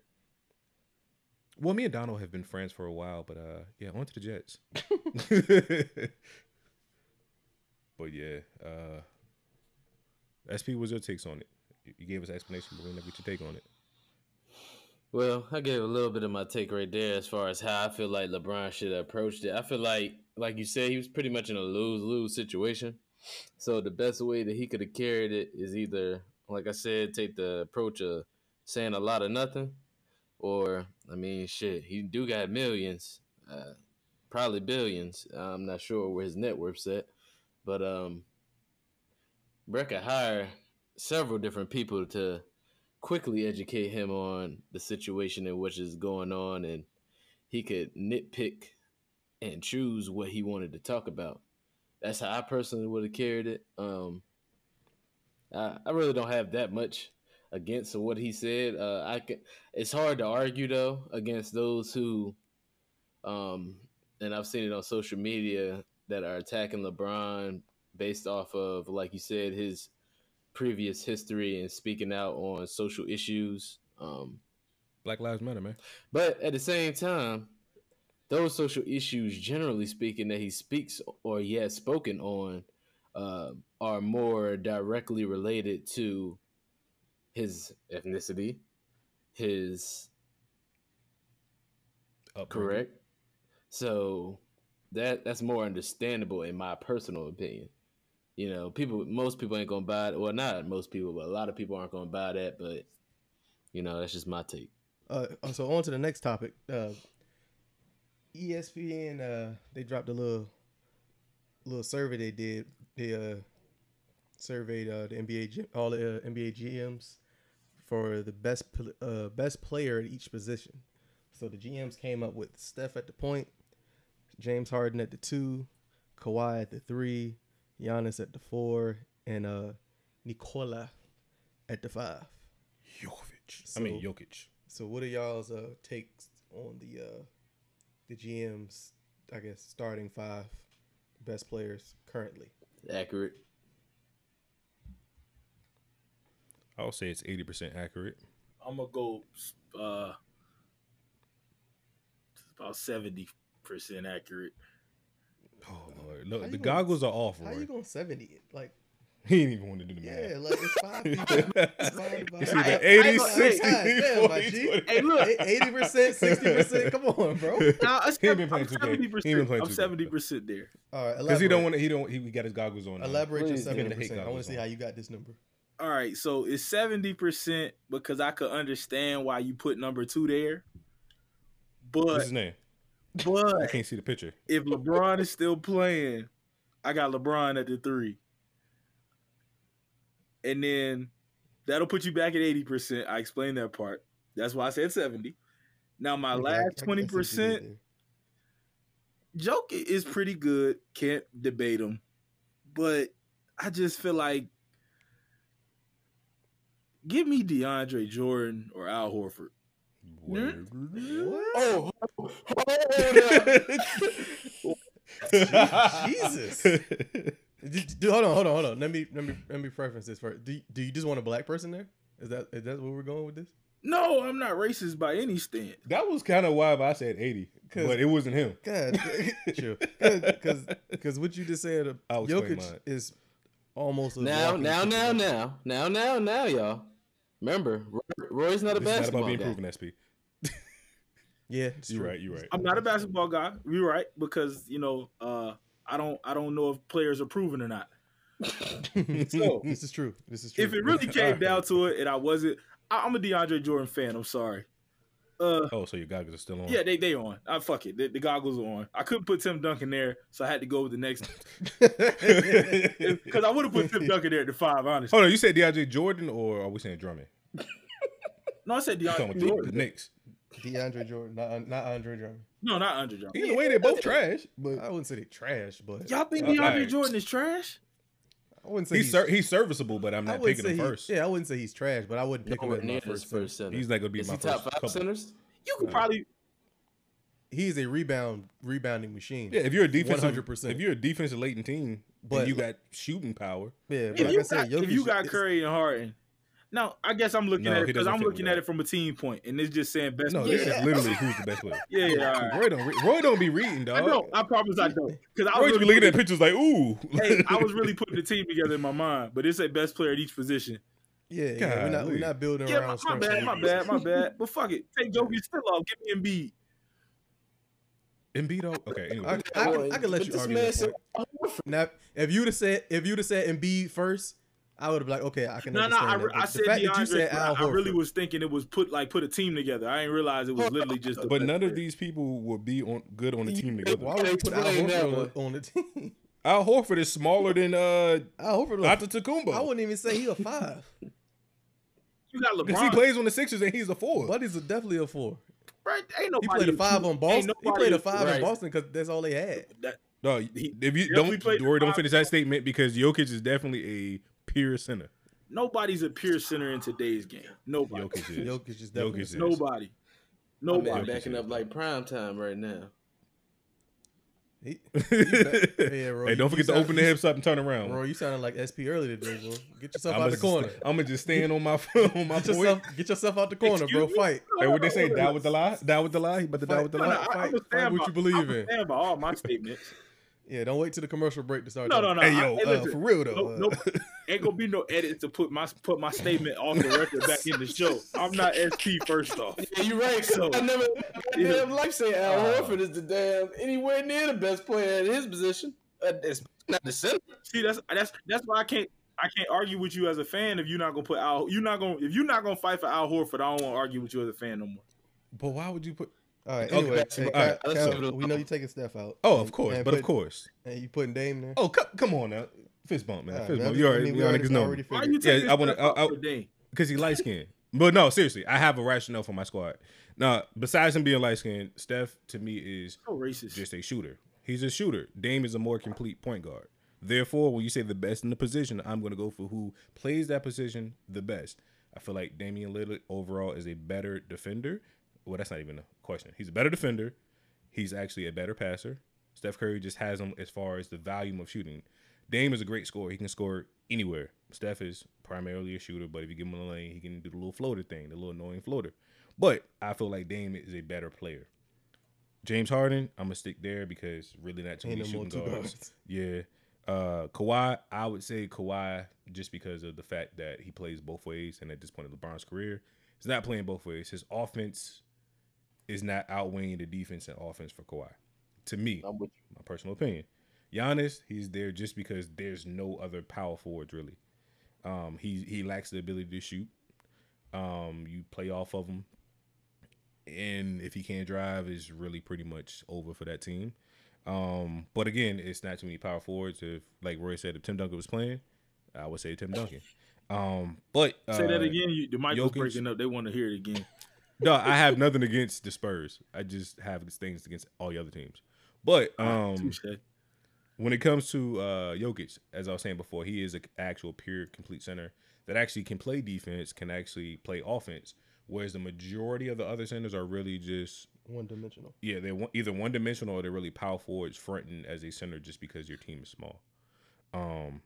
Well, me and Donald have been friends for a while, but uh, yeah, on to the Jets. but yeah, uh, SP, what's your takes on it? You- You gave us an explanation, but we never get your take on it. Well, I gave a little bit of my take right there as far as how I feel like LeBron should have approached it. I feel like, like you said, he was pretty much in a lose lose situation. So the best way that he could have carried it is either, like I said, take the approach of saying a lot of nothing, or I mean, shit, he do got millions, uh, probably billions. I'm not sure where his net worth's at, but um, Brett could hire several different people to quickly educate him on the situation in which is going on. And he could nitpick and choose what he wanted to talk about. That's how i personally would have carried it. Um I, I really don't have that much against what he said uh i can it's hard to argue though against those who um and i've seen it on social media that are attacking lebron based off of like you said his previous history and speaking out on social issues. Um, Black Lives Matter, man. but at the same time, those social issues, generally speaking, that he speaks or he has spoken on, uh, are more directly related to his ethnicity, his Upbringing. correct. So that that's more understandable in my personal opinion. You know, people most people ain't gonna buy it. Well, not most people, but a lot of people aren't gonna buy that. But you know, that's just my take. Uh, so on to the next topic. Uh, ESPN uh, they dropped a little little survey they did. They uh, surveyed uh, the NBA all the uh, NBA GMs for the best uh, best player at each position. So the GMs came up with Steph at the point, James Harden at the two, Kawhi at the three, Giannis at the four, and uh Nikola at the five. Jokic. I mean So- Jokic. So what are y'all's uh takes on the uh the GM's I guess starting five best players currently? Accurate. I'll say it's eighty percent accurate. I'm gonna go uh about seventy percent accurate. Oh Lord, look, How the you gonna- goggles are off. How Roy. you going seventy it? Like He didn't even want to do the yeah, math. like it's five people. divided by- It's I- either I 80, ain't gonna- 60, God damn, 40, my G. 20. Hey, look, Eighty percent, sixty percent. Come on, bro. Now, I'm He ain't been playing 2K. seventy He ain't been percent. playing I'm seventy percent there. All right, Because he don't want to. He don't. He, got his goggles on. now. elaborate your seventy percent. I want to see how you got this number. All right, so it's seventy percent because I could understand why you put number two there. What's But his name? But I can't see the picture. if LeBron is still playing, I got LeBron at the three. And then that'll put you back at 80%. I explained that part. That's why I said 70. Now my Okay, last see what you did 20%, there. Joke is pretty good. Can't debate him. But I just feel like give me DeAndre Jordan or Al Horford. Word. Oh, Jesus. Dude, dude, hold on, hold on, hold on. Let me let me let me preference this first. Do you, do you just want a black person there? Is that is that where we're going with this? No, I'm not racist by any stance. that was kind of why I said eighty, 'Cause- but it wasn't him. God, true. Because because what you just said, I'll Jokic is almost a now, walking now, now, now, now, now, now, y'all. Remember, Roy, Roy's not a This is not about being guy. proven, SP. Yeah, You're true. right. You're right. I'm not a basketball guy. You're right because you know uh, I don't I don't know if players are proven or not. So- this is true. This is true. If it really came down to it, and I wasn't, I, I'm a DeAndre Jordan fan. I'm sorry. Uh, Oh, so your goggles are still on? yeah, they they on. I fuck it. The, the goggles are on. I couldn't put Tim Duncan there, so I had to go with the next because I would have put Tim Duncan there at the five. Honestly, Hold on, you said DeAndre Jordan or are we saying Drummond? no, I said You talking DeAndre about the, the Jordan. Knicks? DeAndre Jordan, not not Andre Drummond. No, not Andre Drummond. Either way, they're both trash. But I wouldn't say they trash, but Y'all think DeAndre alright. Jordan is trash? I wouldn't say he's ser- he's serviceable, but I'm I not wouldn't picking say him he- first. Yeah, I wouldn't say he's trash, but I wouldn't pick him Nowhere as my near his first. center. first center. He's not gonna be Is my he first top five couple. centers? You could Right. probably He's a rebound rebounding machine. Yeah, if you're a defensive, 100%. if you're a defensive laden team, But- but you got shooting power. yeah. But if, like you I said, got, if you got is- Curry and Harden. Now, I guess I'm looking No, at it because I'm looking at it from a team point, and it's just saying best. No, player. this is literally who's the best player. Yeah, yeah. all right. Roy don't. Re- Roy don't be reading, I dog. don't. I promise I don't. Because I Roy was just be looking at putting, pictures like, ooh. hey, I was really putting the team together in my mind, but it's a best player at each position. Yeah, yeah. We're not we're not building Yeah, around. my, my bad, my bad, my bad. But fuck it, take Jokic still off. Give me Embiid. Embiid. though? Okay, I, anyway. I, I, I can let But you this argue man that said- point. Now, if you'd have said if you'd have said Embiid first, I would have been like, okay, I can No, no, understand I, that. re- I said fact that you DeAndre. said Al I really was thinking it was put like put a team together. I didn't realize it was literally just. The but best none of these people would be on good on the team together. Why would you put Al Explain that Horford one. on, on the team? Al Horford is smaller than uh Al Horford, look, Antetokounmpo. I wouldn't even say he a five. You got LeBron Because he plays on the Sixers and he's a four. Buddy's a, definitely a four. right? Ain't nobody. He played a five on Ain't Boston. He played a a- five right. in Boston because that's all they had. That, No, He if you definitely don't, played the don't finish that statement because Jokic is definitely a pure center. nobody's a pure center in today's game. Nobody. Jokic is. Jokic is definitely. Jokic is. Nobody. My man Nobody. backing up like prime time right now. He, yeah, Roy, hey, don't forget to sound- open the hips up and turn around. Roy, you sounded like SP earlier today, bro. Get yourself I'm out the corner. I'm gonna just stand on my on my Get yourself, get yourself out the corner, bro. Me? Fight. Hey, what they say? Die with the lie. Die with the lie. He about to die with the No, no, lie. I, Fight- I'm a fight what by, you believe I'm in. stand by all my statements. Yeah, don't wait till the commercial break to start. No, no, talking. no. Hey I- yo, hey, uh, for real though. no, uh, no, ain't gonna be no edit to put my put my statement off the record back in the show. I'm not SP first off. Yeah, you're right. So- I never Yeah. damn life say Al Uh, Horford is the damn anywhere near the best player at his position. Uh, it's not the center. See, that's that's that's why I can't I can't argue with you as a fan if you're not gonna put Al. You're not gonna if you're not gonna fight for Al Horford. I don't want to argue with you as a fan no more. but why would you put? All right. Anyway, back to- hey, all right, Cal- let's Cal, we know you taking Steph out. Oh, of course, and but of course. And you putting Dame there. Oh, come, come on now, fist bump, man. All right, fist man, bump. You mean, already, we you already- niggas know already Why figured. you Yeah, taking I wanna- Steph out I- I- for Dame? because he light skinned. But no, seriously, I have a rationale for my squad. Now, besides him being light skinned, Steph to me is So racist. just a shooter. He's a shooter. Dame is a more complete point guard. Therefore, when you say the best in the position, I'm going to go for who plays that position the best. I feel like Damian Lillard overall is a better defender. Well, that's not even a question. He's a better defender. He's actually a better passer. Steph Curry just has him as far as the volume of shooting. Dame is a great scorer. He can score anywhere. Steph is primarily a shooter, but if you give him a lane, he can do the little floater thing, the little annoying floater. But I feel like Dame is a better player. James Harden, I'm gonna stick there because really not too many shooting guards. guards. Yeah. Uh Kawhi, I would say Kawhi just because of the fact that he plays both ways and at this point of LeBron's career, he's not playing both ways. His offense is not outweighing the defense and offense for Kawhi. To me, I'm with my personal opinion. Giannis, he's there just because there's no other power forwards really. Um, he he lacks the ability to shoot. Um, you play off of him, and if he can't drive, is really pretty much over for that team. Um, but again, it's not too many power forwards. If like Roy said, if Tim Duncan was playing, I would say Tim Duncan. Um, but uh, Say that again. You, the mic was Jokic. breaking up. They want to hear it again. No, I have nothing against the Spurs. I just have things against all the other teams. But um, when it comes to uh Jokic, as I was saying before, he is an actual pure complete center that actually can play defense, can actually play offense, whereas the majority of the other centers are really just One dimensional. yeah, they're one, either one dimensional or they're really power forwards fronting as a center just because your team is small. Um,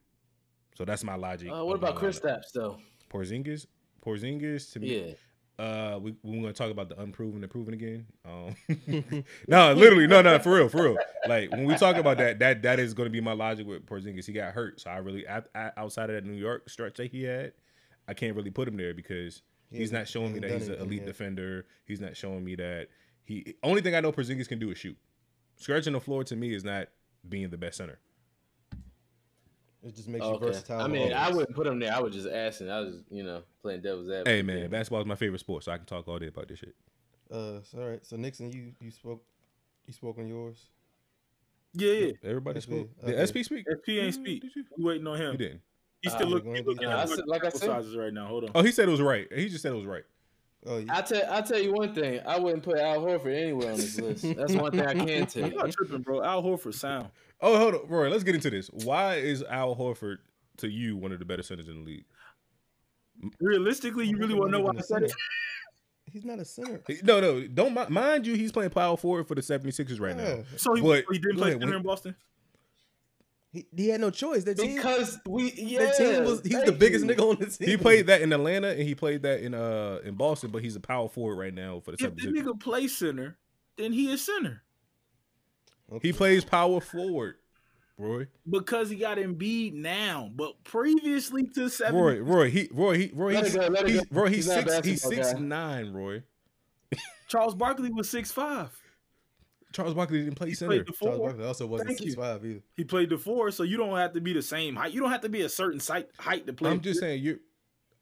so that's my logic. Uh, what about Kristaps though? Porzingis? Porzingis to me, Yeah. Uh, we we're gonna talk about the unproven and proven again. Um, no, literally, no, no, for real, for real. Like when we talk about that, that that is gonna be my logic with Porzingis. He got hurt, so I really outside of that New York stretch that he had, I can't really put him there because He he's not showing me that he's an elite yet. defender. He's not showing me that he. Only thing I know Porzingis can do is shoot. Scratching the floor to me is not being the best center. It just makes you Okay. versatile. I on mean, I wouldn't put him there. I was just asking. I was, you know, playing devil's advocate. Hey man, basketball is my favorite sport, so I can talk all day about this shit. Uh, so, all right. So Nixon, you you spoke, you spoke on yours. Yeah, yeah. Everybody SP, spoke. okay. Did SP speak? SP ain't speak. You? Waiting on him. He didn't. He's Uh, still we're looking, going he's the- at I my said- like I said- sizes right now. Hold on. Oh, he said it was right. He just said it was right. Oh, you, I tell I tell you one thing. I wouldn't put Al Horford anywhere on this list. That's one thing I can tell I'm you. not tripping, bro. Al Horford sound. Oh, hold on, Roy. Let's get into this. Why is Al Horford to you one of the better centers in the league? Realistically, you really want to know why I said it? He's not a center. No, no, don't mind you. He's playing power forward for the 76ers right Yeah. now. So he, But- he didn't play ahead, center when- in Boston. He, he had no choice. That team, Because we, yeah, that team was. He's the biggest you. nigga on the team. He played that in Atlanta and he played that in uh in Boston, but he's a power forward right now for the If the nigga play center, then he is center Okay. He plays power forward, Roy. because he got Embiid now. But previously to seven, Roy, Roy, he, Roy, he, Roy, he's, go, he's. Roy, he's, He's six, he's six guy. nine, Roy. Charles Barkley was six five. Charles Barkley didn't play He center. played the Charles. Barkley also wasn't Thank six you. five either. He played the four, so you don't have to be the same height. You don't have to be a certain site, height to play. I'm just saying you.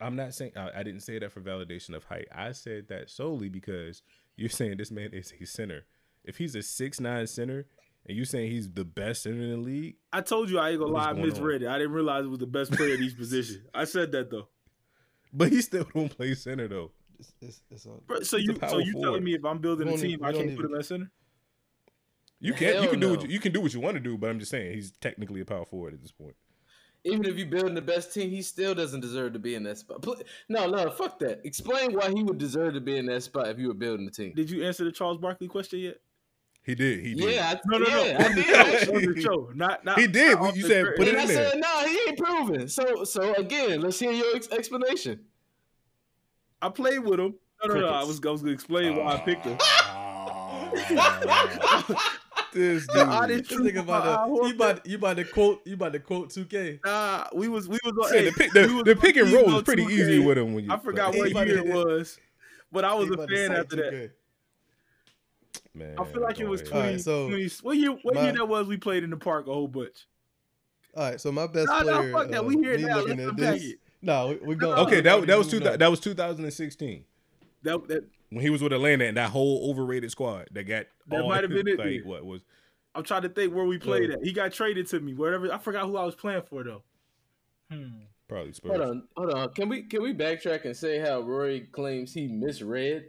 I'm not saying I, I didn't say that for validation of height. I said that solely because you're saying this man is a center. If he's a six nine center and you saying he's the best center in the league, I told you I ain't gonna lie, I going on? misread it. I didn't realize it was the best player at each position. I said that though. but he still don't play center though. It's, it's, it's all, Bro, So He's a you, so you telling me if I'm building a team, need- I can't don't put him need- at center? You can you Hell can do what you, you can do what you want to do, but I'm just saying he's technically a power forward at this point. Even if you're building the best team, he still doesn't deserve to be in that spot. No, no, fuck that. Explain why he would deserve to be in that spot if you were building the team. Did you answer the Charles Barkley question yet? He did. He did. Yeah, I, No, no, yeah, no. I did. On the show, not not. He did. not off You said curtain. put it and in I there. said, no, he ain't proven. So, so again, let's hear your ex- explanation. I played with him. No, no, no. I was, I was gonna explain why I picked him. Ah. this dude. The this nigga about to, you about you about to quote you about to quote 2K. Nah, we was we was on. Hey, the pick, the, we the pick and roll is pretty 2K. easy with him when you. I forgot like, what year it was, but I was a fan after that. 2K. Man, I feel like it was go 20, ahead. Alright, so 20 What year? What my- year that was? We played in the park a whole bunch. All right, so my best Nah, nah, player. fuck that. uh, We here now. Let's at unpack this- it. No, we, we going. Okay, that that was two. That was 2016 That that when he was with Atlanta and that whole overrated squad that got. That all- might have been it Like then. what was? I'm trying to think where we played Yo. at. He got traded to me. Whatever. I forgot who I was playing for though. Hmm. Probably Spurs. Hold on, hold on. Can we can we backtrack and say how Rory claims he misread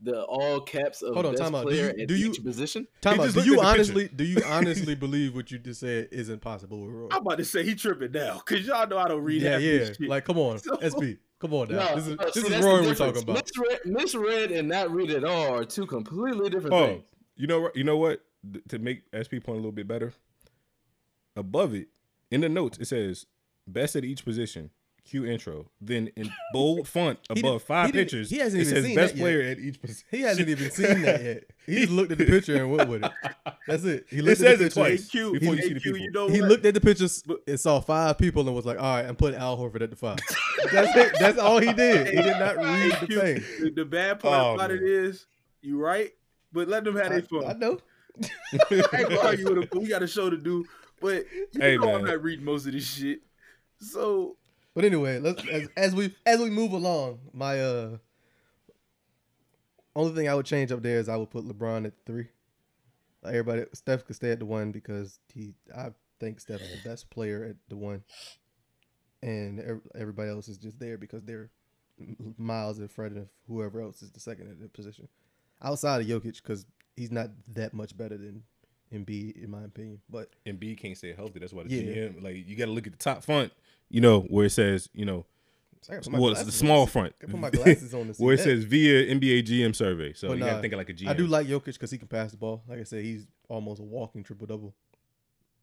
the all caps of Hold on, best time out. Do you- at do you- each position? Time out. Do you at picture. honestly do you honestly believe what you just said is impossible with Roy? I'm about to say he tripping now because y'all know I don't read Yeah, yeah. shit. Like, come on, So- SP. Come on now. this is no, this see, is Roy we're talking about. Misread, misread and not read at all are two completely different Oh, things. you know what? You know what? Th- To make SP point a little bit better, above it in the notes it says best at each position. Cue intro. Then in bold font above didn't- five he pictures, he hasn't it even says seen best that yet. player at each position. He hasn't even seen that yet. He just looked at the picture and went with it. That's it. He It looked says at the it picture. twice AQ, before you see the AQ, people. you know He what? looked at the pictures But- and saw five people and was like, "All right, I'm putting Al Horford at the five. That's it. That's all he did. He did not read the thing. The, the bad part Oh, about it man. is, you right, but let them have their I, fun. I know. I ain't with him. We got a show to do, but you Hey, know I'm not reading most of this shit. So But anyway, let's as, as we as we move along, my uh only thing I would change up there is I would put LeBron at three. Like everybody, Steph could stay at the one because he, I think Steph's the best player at the one, and everybody else is just there because they're miles in front of whoever else is the second at the position. Outside of Jokic, because he's not that much better than Embiid, in my opinion. But Embiid can't stay healthy. That's why the Yeah. GM like you got to look at the top font. You know where it says you know I gotta put my well it's the small on front I put my glasses on to see where it that. says via NBA GM survey. So But you got to think of like a GM. I do like Jokic because he can pass the ball. Like I said, he's almost a walking triple double,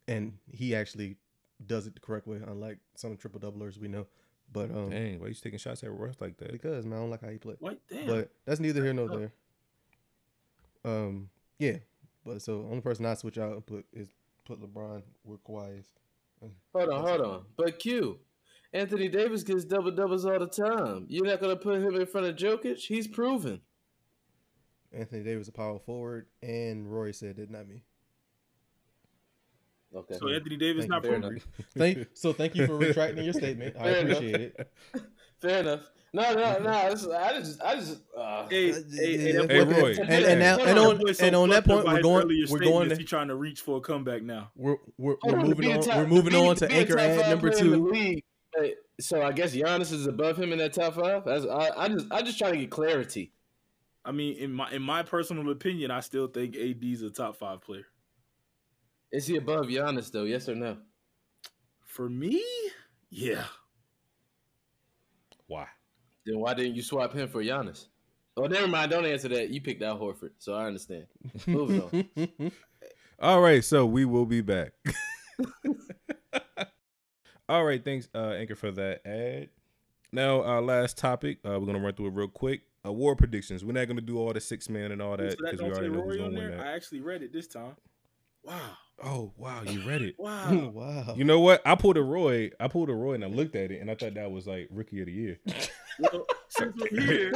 and he actually does it the correct way, unlike some triple doublers we know. But um, Dang, why you taking shots at Russ like that? because man, I don't like how he play. what? Damn. But that's neither here nor there. Um, yeah, but so only person I switch out and put is put LeBron where Kawhi is. Uh, hold on, hold on. But Q, Anthony Davis gets double doubles all the time. You're not gonna put him in front of Jokic? He's proven. Anthony Davis a power forward, and Roy said that, not me. Okay. so Anthony Davis Thank not. Fair proven. Thank so thank you for retracting your statement. I Fair enough. appreciate it. Fair enough. No, no, no. This is, I just, I just. Uh, Hey, hey, hey, Hey, Roy. that And- boy- and now- and on- boy so and on that point, we're going- we're going to- trying to reach for a comeback now. We're we're, we're moving on. top- we're moving be- on to to be a anchor ad number player in the two. So I guess Giannis is above him in that top five. That's, I, I just, I just try to get clarity. I mean, in my in my personal opinion, I still think AD's a top five player. Is he above Giannis though? Yes or no? For me, yeah. Why? Then why didn't you swap him for Giannis? Oh, never mind. Don't answer that. You picked out Horford, so I understand. Moving on. All right, so we will be back. All right, thanks, uh, Anchor, for that ad. Now, our last topic, uh, we're gonna run through it real quick. Award predictions. We're not gonna do all the six man and all that so because we already know who's gonna win that. I actually read it this time. Wow, Oh wow, you read it. wow. wow. You know what? I pulled a Roy. I pulled a Roy and I looked at it and I thought that was like rookie of the year. well, since we're here,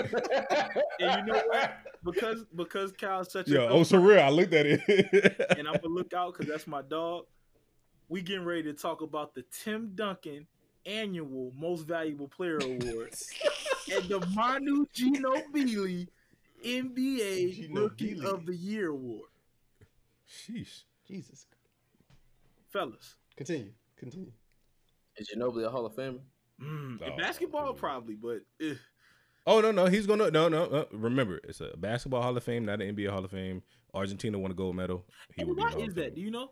and you know what? Because because Kyle's such Yeah, a oh, so real. I looked at it. and I'm gonna look out because that's my dog. We getting ready to talk about the Tim Duncan annual Most Valuable Player Award and the Manu Ginobili NBA Rookie Ginobili. of the Year Award, Sheesh. Jesus. fellas. Continue. Continue. Is Ginobili a Hall of Famer? Mm, in Oh, basketball, dude. probably, but eh. Oh no, no, he's gonna no, no. Uh, remember, it's a basketball Hall of Fame, not an NBA Hall of Fame. Argentina won a gold medal. He And would why Hall is that? Do you know?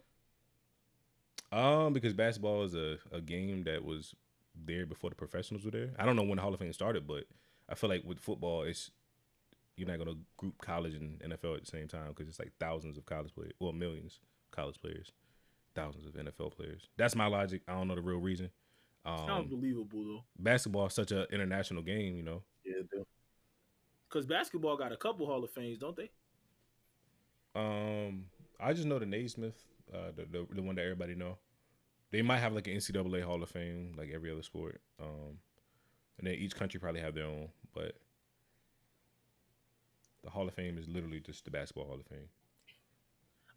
Um, because basketball is a, a game that was there before the professionals were there. I don't know when the Hall of Fame started, but I feel like with football, it's you're not gonna group college and NFL at the same time because it's like thousands of college players, well, millions of college players, thousands of NFL players. That's my logic. I don't know the real reason. Sounds Um, believable though, basketball is such an international game, you know. Yeah, because basketball got a couple Hall of Fames, don't they? Um, I just know the Naismith, uh, the, the the one that everybody know. They might have like an NCAA Hall of Fame, like every other sport. Um, and then each country probably have their own, but the Hall of Fame is literally just the basketball Hall of Fame.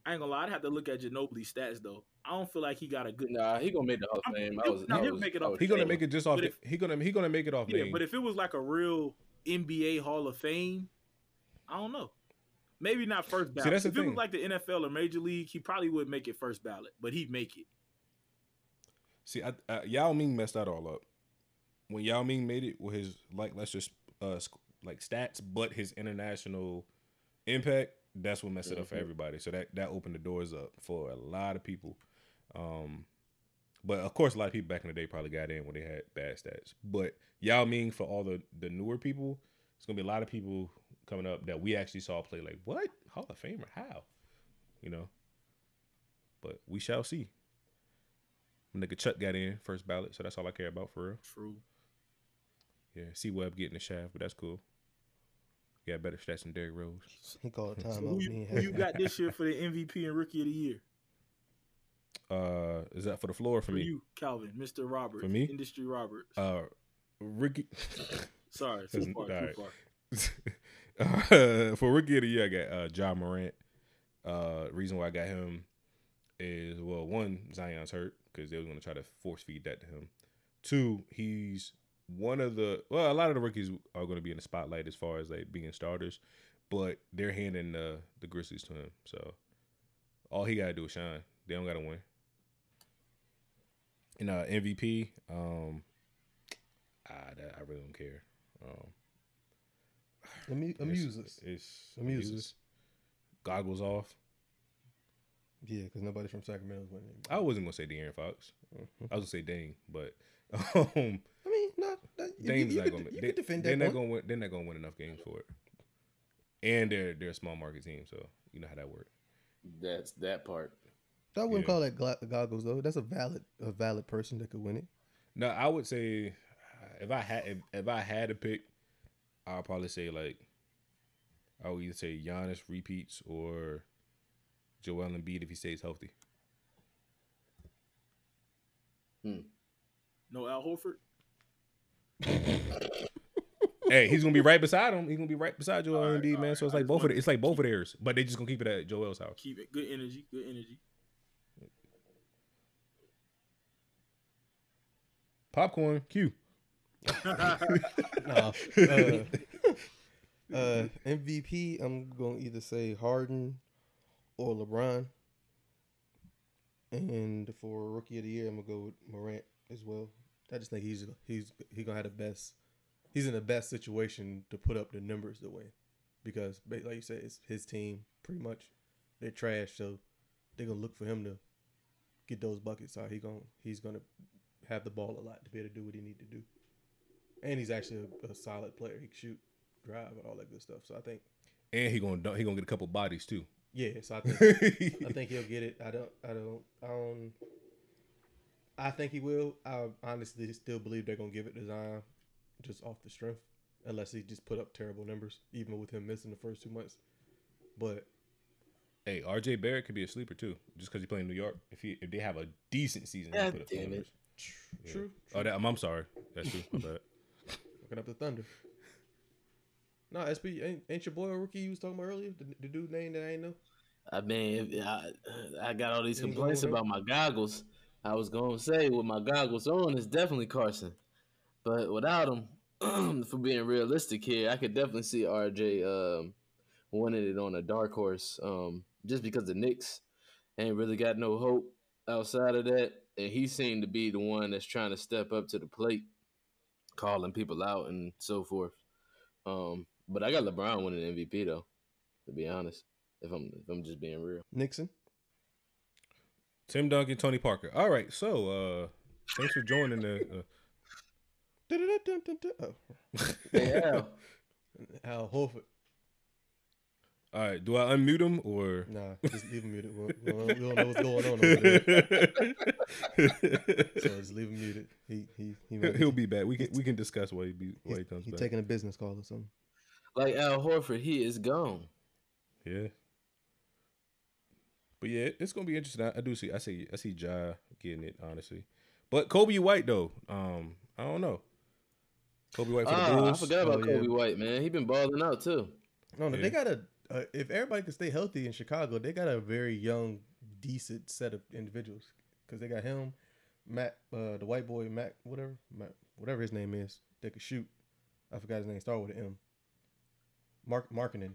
I ain't gonna lie, I'd have to look at Ginobili's stats though. I don't feel like he got a good. Nah, he gonna make the Hall of Fame. I was, Now, he'll was, make it I off was He gonna make it just off. But if- he gonna he gonna make it off Yeah, name. but if it was like a real NBA Hall of Fame, I don't know. Maybe not first ballot. that's the if it was like the NFL or Major League, he probably would make it first ballot, but he'd make it. See, I, uh, Yao Ming messed that all up. when Yao Ming made it with his like let's just uh like stats, but his international impact, that's what messed it up for Mhm. everybody. So that that opened the doors up for a lot of people. Um, but of course, a lot of people back in the day probably got in when they had bad stats. But Yao Ming for all the the newer people, it's gonna be a lot of people coming up that we actually saw play. Like what Hall of Famer? How? You know. But we shall see. Nigga Chuck got in first ballot, so that's all I care about for real. True. Yeah, C Webb getting the shaft, but that's cool. Got better stats than Derrick Rose. He called So time who you, who you got this year for the MVP and Rookie of the Year? Uh, is that for the floor or for, For me? you, Calvin, Mr. Roberts. For me? Industry Roberts. Uh, Ricky. Sorry, too Listen, far, too alright. far. uh, for rookie of the year, I got uh, Ja Morant. Uh, reason why I got him is well, one Zion's hurt because they was going to try to force feed that to him. Two, he's one of the well, a lot of the rookies are going to be in the spotlight as far as like being starters, but they're handing the the Grizzlies to him. So all he got to do is shine. They don't got to win. And uh, MVP, um, ah, that, I really don't care. Um, Amu- it's- amuse us. It's Amuse amuse us. us. Goggles off. Yeah, because nobody from Sacramento's winning. I wasn't gonna say De'Aaron Fox. Mhm. I was gonna say Dane, but um, I mean, not that, you, you, not gonna. you they, defend they're that not gonna win. They're not gonna win enough games for it. And they're they're a small market team, so you know how that works. That's that part. I wouldn't Yeah. call that gla- goggles though. That's a valid a valid person that could win it. No, I would say if I had if, if I had to pick, I'll probably say like I would either say Giannis repeats or Joel Embiid if he stays healthy. Hmm. No Al Horford. Hey, he's gonna be right beside him. He's gonna be right beside Joel All right, Embiid, man. right. So it's like both of wanted the, it's like both of theirs, but they just gonna keep it at Joel's house. Keep it. Good energy. Good energy. Popcorn, Q. No, uh, uh, MVP. I'm gonna either say Harden or LeBron. And for rookie of the year, I'm gonna go with Morant as well. I just think he's he's he gonna have the best. He's in the best situation to put up the numbers to win, because like you said, it's his team pretty much. They're trash, so they're gonna look for him to get those buckets. So he gonna he's gonna have the ball a lot to be able to do what he need to do and he's actually a, a solid player. He can shoot, drive, and all that good stuff. So I think, And he gonna he gonna get a couple bodies too. yeah. So I think I think he'll get it. I don't. I don't. I don't. I think he will. I honestly still believe they're gonna give it to Zion, just off the strength, unless he just put up terrible numbers, even with him missing the first two months. But hey, RJ Barrett could be a sleeper too, just because he played in New York. If he if they have a decent season, God put up damn it. numbers. Yeah. true. Oh, that, I'm, I'm sorry. That's true. My bad. Looking up the Thunder. No, SP ain't, ain't your boy a rookie you was talking about earlier? The, the dude name that I ain't know. I mean, I, I got all these complaints about my goggles. I was to say with my goggles on, it's definitely Carsen. But without him, for being realistic here, I could definitely see RJ um, winning it on a dark horse. Um, just because the Knicks ain't really got no hope outside of that, and he seemed to be the one that's trying to step up to the plate, calling people out and so forth. Um, but I got LeBron winning MVP though, to be honest. If I'm if I'm just being real. Nixon. Tim Duncan, Tony Parker. All right, so uh, thanks for joining the. Uh. Oh. Hey, Al. Al Horford. all right, do I unmute him or? Nah, just leave him muted. We don't, we don't know what's going on over there. So just leave him muted. He he he might He'll be back. We can we can discuss why he be why he comes he back. taking a business call or something. Like Al Horford, he is gone. Yeah. But yeah, it's gonna be interesting. I, I do see I see I see Ja getting it, honestly. But Coby White though, um, I don't know. Coby White for the Ah, I forgot about Oh, yeah. Coby White, man. He been balling out too. No, no, Yeah. they got a. Uh, if everybody can stay healthy in Chicago, they got a very young, decent set of individuals. Because they got him, Matt, uh, the white boy, Matt, whatever, Matt, whatever his name is, that could shoot. I forgot his name. Start with an M. Mark Markkanen.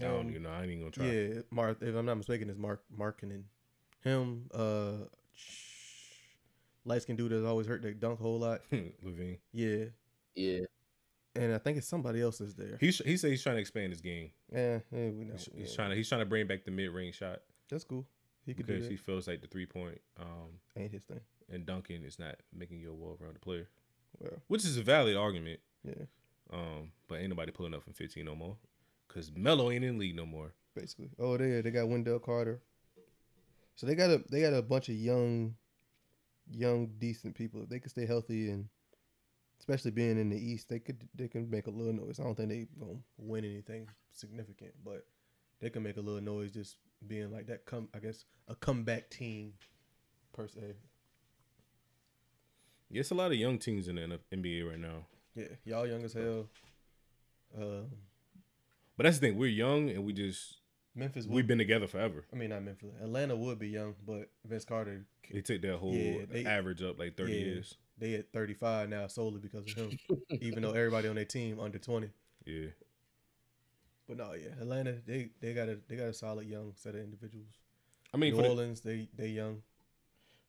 I don't even know. I ain't even gonna try. Yeah, Mark. If I'm not mistaken, it's Mark Markkanen. Him, uh, Sh- light skinned dude that's always hurt their dunk a whole lot. LaVine. Yeah, Yeah. and I think it's somebody else is there. He's he said he's trying to expand his game. Yeah, yeah, we know. He's, he's trying to he's trying to bring back the mid range shot That's cool. He could do because that. he feels like the three point um Ain't his thing. and dunking is not making you a well rounded player, Well, which is a valid argument. yeah, Um, but ain't nobody pulling up from 15 no more. Cause Melo ain't in the league no more. basically. Oh, they they got Wendell Carter. So they got a they got a bunch of young, young decent people. If they could stay healthy and especially being in the East, they could they can make a little noise. I don't think they gonna win anything significant, but they can make a little noise just being like that. Come, I guess a comeback team per se. Yeah, it's a lot of young teams in the NBA right now. Yeah, y'all young as hell. Uh, But that's the thing, we're young and we just Memphis. Would, we've been together forever. I mean, not Memphis. Atlanta would be young, but Vince Carter. They take that whole Yeah, they- average up like 30 yeah. years. They at 35 now solely because of him. even though everybody on their team under 20. Yeah. But no, yeah, Atlanta they they got a they got a solid young set of individuals. I mean, New for the, Orleans they they young.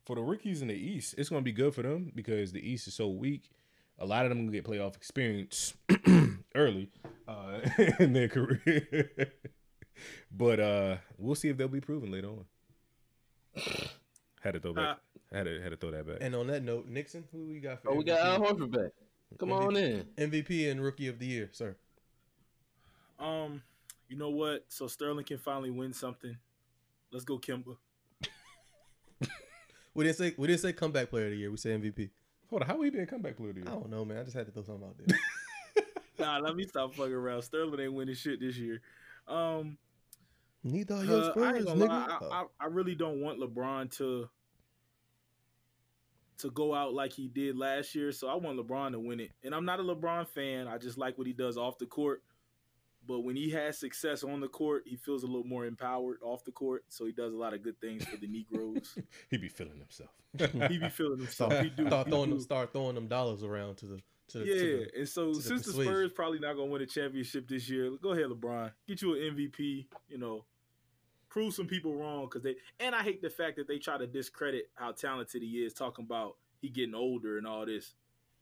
for the rookies in the East, it's going to be good for them because the East is so weak. A lot of them gonna get playoff experience early uh, in their career. but uh, we'll see if they'll be proven later on. Had to throw back. had to had to throw that back. And on that note, Nixon, who we got for Oh, we got Al Horford back. Come MVP. on in. MVP and Rookie of the Year, sir. Um, you know what? So Sterling can finally win something. Let's go, Kemba. We didn't say we didn't say comeback player of the year. We said MVP. Hold on, how we been comeback player? of the year? I don't know, man. I just had to throw something out there. Nah, let me stop fucking around. Sterling ain't winning shit this year. Um, Neither are uh, your I Spurs, ain't gonna nigga. lie. I. I, I really don't want LeBron to to go out like he did last year. So I want LeBron to win it. And I'm not a LeBron fan. I just like what he does off the court. But when he has success on the court, he feels a little more empowered off the court. So he does a lot of good things for the Negroes. he be feeling himself. he be feeling himself. start, He do. start he throwing do. them, start throwing them dollars around to the to Yeah, to and so to the since the. Spurs probably not gonna win a championship this year, go ahead, LeBron, get you an MVP. You know, prove some people wrong because they. And I hate the fact that they try to discredit how talented he is, talking about he getting older and all this,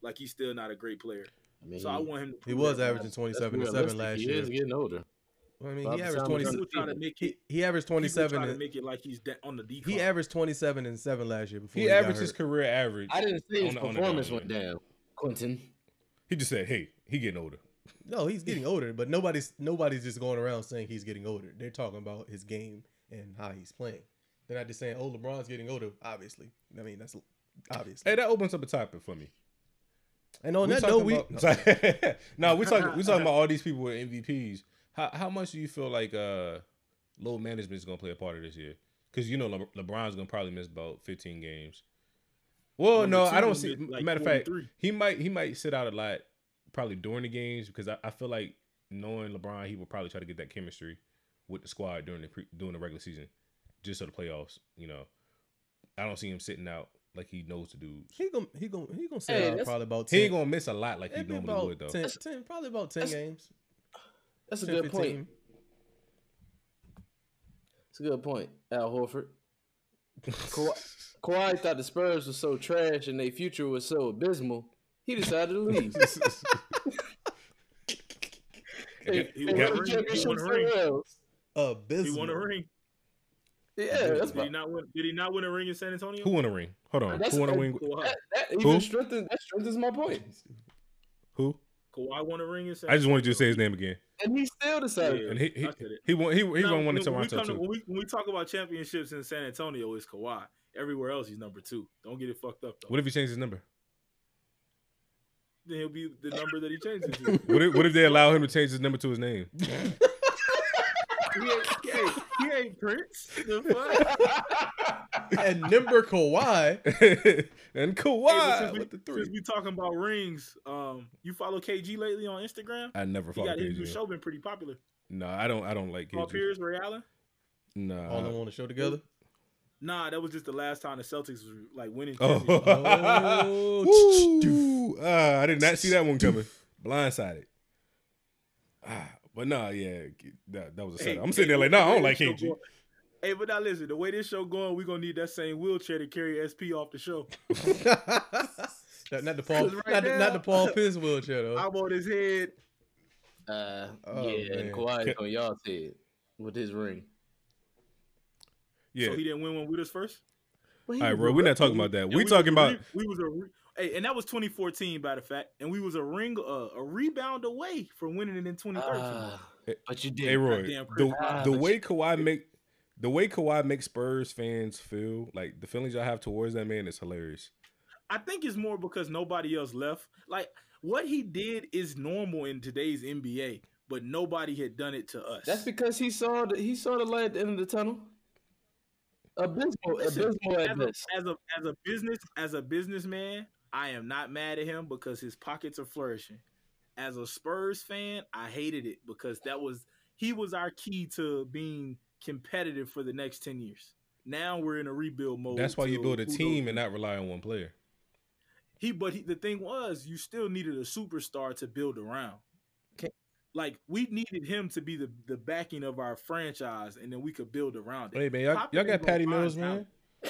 like he's still not a great player. I mean, So I want him. To the, he was that averaging twenty seven and seven realistic. last he year. is getting older. I mean, he averaged time twenty. we try to make He, it. he averaged twenty People seven. try to make it like he's de- on the decline. He averaged twenty seven and seven last year before he he, got averaged his career average. I didn't see his On the- on performance went down. Quentin. He just said, "Hey, he getting older." No, he's getting older, but nobody's nobody's just going around saying he's getting older. They're talking about his game and how he's playing. They're not just saying, "Oh, LeBron's getting older." Obviously, I mean that's obvious. Hey, that opens up a topic for me. And on We that note, we about- no, we talking we talking about all these people with MVPs. How how much do you feel like uh load management is gonna play a part of this year? Because you know Le- LeBron's gonna probably miss about fifteen games. Well, Number no, I don't see. like, matter of fact, he might he might sit out a lot probably during the games because I, I feel like knowing LeBron, he will probably try to get that chemistry with the squad during the pre, during the regular season, just so the playoffs. You know, I don't see him sitting out like he knows to do. he gonna he gonna he gonna say Hey, out probably about He 10, ain't gonna miss a lot like he it'd be normally would though. 10, 10 probably about ten That's- games. That's a good 15. point. It's a good point, Al Horford. Kawhi, Kawhi thought the Spurs were so trash and their future was so abysmal, he decided to leave. Yeah, he They won a won ring. He won a ring. else. Abysmal. He won a ring. Yeah, that's Did he not win? Did he not win a ring in San Antonio? Who won a ring? Hold on. That's- Who won a ring? Kawhi. that, that Who? even strengthens that strengthens my point. Who? Kawhi won a ring in San I just wanted you to say his name again. And he still decided. Yeah. And he he I he won he he Now, won one in when we to- too. when, we, when we talk about championships in San Antonio, it's Kawhi. Everywhere else, he's number two. Don't get it fucked up though. What if he changed his number? then he'll be the number that he changed it to. What if what if they allow him to change his number to his name? he, ain't, he, ain't, he ain't Prince. The fuck? and number Kawhi. and Hey, but Kawhi since, we, with the three. since we talking about rings, um, you follow KG lately on Instagram? I never He followed got his show been pretty popular. No, I don't. I don't like Paul KG. Pierce, Ray Allen. Nah. All in on the show together. Nah, that was just the last time the Celtics was like winning. Oh, championships. Oh, Woo! Ah, I did not see that one coming. Blindsided. Ah, but nah, yeah, that, that was a Hey, setup. I'm sitting there like, no, I don't like it's your KG. boy- Hey, but now listen, the way this show going, we're gonna need that same wheelchair to carry SP off the show. not, not the Paul, right not, the, not the Paul Pierce wheelchair though. I'm on his head. Uh, Oh, yeah, man. and Kawhi on y'all's head with his ring. Yeah. So he didn't win one with us first. All right, bro. We're not talking about that. And We was talking about re- we was a re- hey, and that was 2014 by the fact, and we was a ring uh, a rebound away from winning it in 2013. Ah, but you did. Hey Roy, Goddamn the, Paul. the But way Kawhi make the way Kawhi makes Spurs fans feel, like the feelings y'all have towards that man is hilarious. I think it's more because nobody else left. Like what he did is normal in today's NBA, but nobody had done it to us. That's because he saw the he saw the light at the end of the tunnel. Abysmal, Listen, abysmal as a, best. as a as a business as a businessman, I am not mad at him because his pockets are flourishing. As a Spurs fan, I hated it because that was he was our key to being competitive for the next 10 years. Now we're in a rebuild mode. That's why you build a team and not rely on one player. He, but he, the thing was, you still needed a superstar to build around. Okay. Like we needed him to be the the backing of our franchise, and then we could build around it. Hey man, y'all, y'all got Patty Mills, man.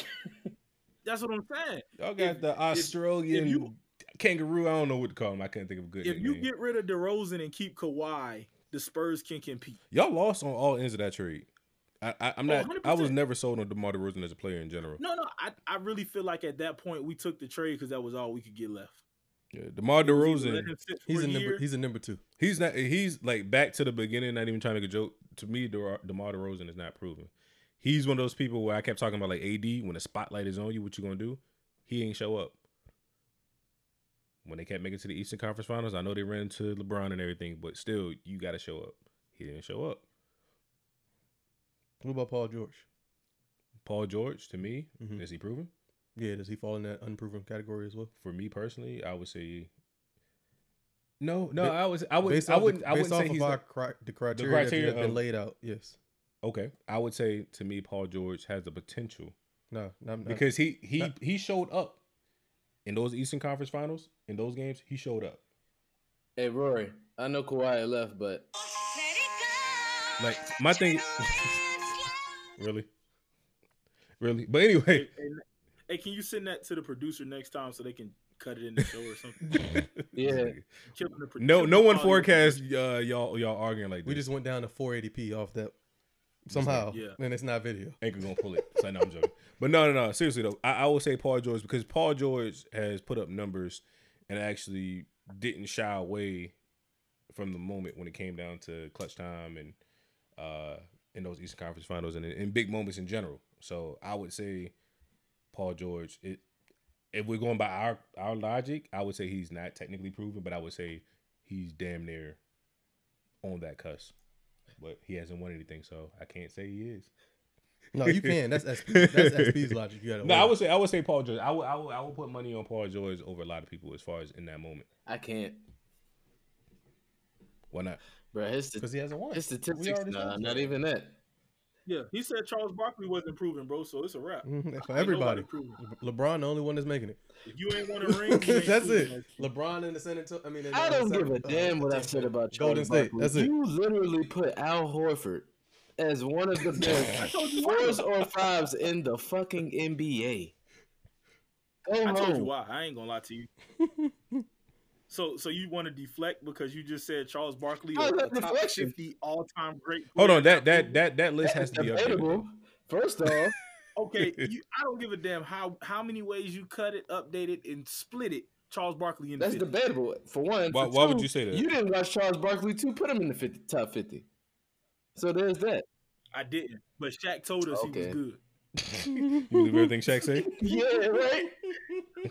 That's what I'm saying. Y'all got If- the Australian you- kangaroo. I don't know what to call him. I can't think of a good If you nickname. get rid of DeRozan and keep Kawhi, the Spurs can compete. y'all lost on all ends of that trade. I, I, I'm Oh, not. I was oh, never sold on DeMar DeRozan as a player in general. No, no, I, I really feel like at that point we took the trade because that was all we could get left. Yeah, DeMar DeRozan. let him sit for he's a number. He's a number two. He's not. He's like back to the beginning. Not even trying to make a joke. To me, De- DeMar DeRozan is not proven. He's one of those people where I kept talking about like AD. When the spotlight is on you, what you gonna do? He ain't show up. When they kept making it to the Eastern Conference Finals, I know they ran into LeBron and everything, but still, you got to show up. He didn't show up. What about Paul George? Paul George, to me, Mhm. is he proven? Yeah, does he fall in that unproven category as well? For me personally, I would say. No, no, Ba- I was, I would, I wouldn't, the, I wouldn't say he's. our not- cri- the criteria, criteria that have been laid out. Yes. Okay, I would say to me, Paul George has the potential No, no, no. because he he not- he showed up in those Eastern Conference Finals in those games. He showed up. Hey Rory, I know Kawhi left, but Like my thing, really, really. But anyway, Hey, hey, hey, can you send that to the producer next time so they can cut it in the show or something? Yeah. Killing the produ- no, no one quality of the forecast uh, y'all y'all arguing like that. we just went down to 480p off that somehow. Yeah. and it's not video. Anchor gonna pull it. So no, I'm joking. But no, no, no. Seriously though, I, I would say Paul George because Paul George has put up numbers and actually didn't shy away from the moment when it came down to clutch time and uh in those Eastern Conference Finals and in, in big moments in general. So I would say Paul George. It, if we're going by our our logic, I would say he's not technically proven, but I would say he's damn near on that cusp. But he hasn't won anything, so I can't say he is. No, you can. That's SP, that's SP's logic. You gotta. No, I would say I would say Paul George. I would I would I would put money on Paul George over a lot of people as far as in that moment. I can't, Why not? bro. His, because he hasn't won. his statistics, nah, not even that. Yeah, he said Charles Barkley wasn't proven, bro. So it's a wrap. Mhm, For everybody, LeBron the only one that's making it. If you ain't won a ring, ain't that's it. LeBron in the San Antonio. I mean, I don't San- give a uh, damn what I said about Charles Golden State. Barkley. That's it. You literally put Al Horford as one of the best told fours or fives in the fucking NBA. Go I told you home. why. I ain't gonna lie to you. so, so you want to deflect because you just said Charles Barkley, a, How's a top fifty all-time great. Hold on, that that that that list That has to be updated. First off, Okay, you, I don't give a damn how how many ways you cut it, update it, and split it. Charles Barkley in the that's 50. debatable. For one, Why- For why would you say that? You didn't watch Charles Barkley too. Put him in the 50, top fifty. So there's that. I didn't, but Shaq told us he was good. You believe everything Shaq say? Yeah, right.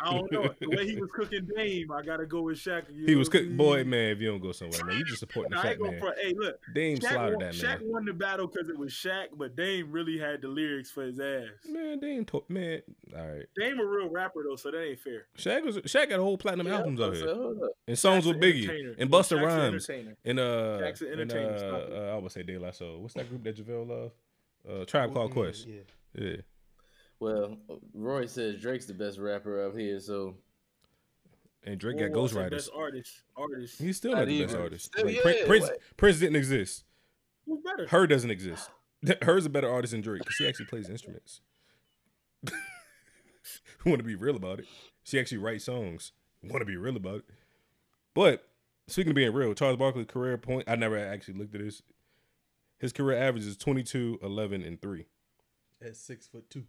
I don't know the way he was cooking Dame. I gotta go with Shaq. you He was what I cook boy man. If you don't go somewhere, man, you just supporting the Nah, fat man. front. Hey, look, Dame Shaq, slaughtered won, that Shaq man. Shaq won the battle because it was Shaq, but Dame really had the lyrics for his ass. Man, Dame, to- man. All right, Dame a real rapper though, so that ain't fair. Shaq was Shaq got a whole platinum Yeah, albums out here hold and songs Shaq's with Biggie and Busta Shaq's an Rhymes entertainer. and uh Shaq's an and, uh, uh, I would say De La Soul. What's that group that JaVale love? Uh, Tribe Called Mm, Quest. Yeah. Yeah. Well, Roy says Drake's the best rapper up here, so And Drake Whoa, got whoa, Ghost I said Riders. Best artist, artist. He's still Not not the best artist. Still, Like, yeah, Prin- Prince. Prince didn't exist. Who's better? Her doesn't exist. Her's a better artist than Drake because she actually plays instruments. Want to be real about it? She actually writes songs. Want to be real about it? But speaking of being real, Charles Barkley's career point. I never actually looked at this. His career average is 22, 11, and three. At six foot two.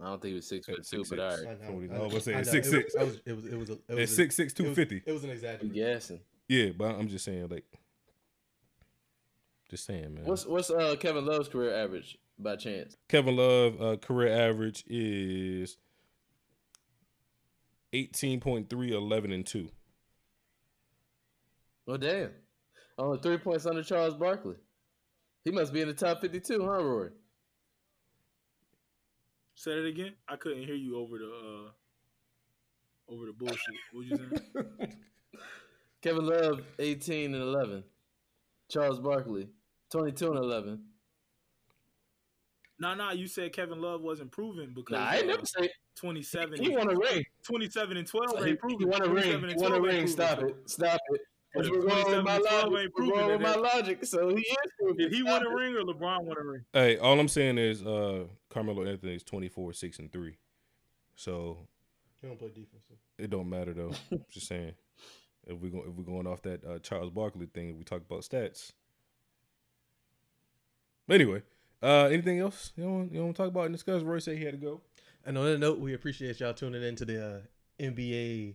I don't think he was six foot two, but all six. right. I know, I I was saying, six, six. It was. It was. It was. A, it was It's a- six six it was- fifty. It was an You exaggeration. gassing. Yeah, but I'm just saying, like, just saying, man. What's what's uh Kevin Love's career average by chance? Kevin Love uh, career average is 18.3, 11, and 2. Oh damn. Only three points under Charles Barkley. He must be in the top fifty two, huh, Rory? Say it again. I couldn't hear you over the uh over the bullshit. What you saying? Kevin Love, eighteen and eleven. Charles Barkley, twenty two and eleven. nah, nah. You said Kevin Love wasn't proven because Nah, I uh, never say 27. he won a ring. 27 and 12 He, he won a ring. He won a ring. Stop it. Stop it. But We're going with my logic. We're going with my logic. So he is proven. Did he Stop win a ring or LeBron won a ring? Hey, all I'm saying is uh, Carmelo Anthony is 24, 6, and 3. So He don't play defense. So. it don't matter, though. just saying. If we go, if we're going off that uh, Charles Barkley thing, we talk about stats. But anyway, uh, anything else you want you want to talk about and discuss? Roy said he had to go. And on that note, we appreciate y'all tuning in to the uh, NBA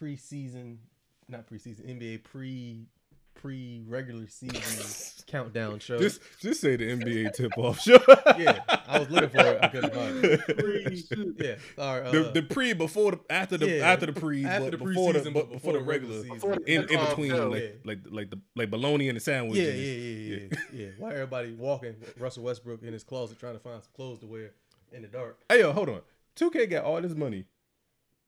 preseason, not preseason, NBA pre pre regular season countdown show. Just just say the NBA tip off show. yeah, I was looking for it. I couldn't find it. Yeah, our, uh, the, the pre before the after the yeah, after the pre after but the before the preseason, but but before the regular season. In, in between show. like Yeah. like like the like bologna and the sandwich. Yeah, and yeah, yeah, yeah, yeah. Why everybody walking Russell Westbrook in his closet trying to find some clothes to wear in the dark? Hey yo, hold on. 2K got all this money,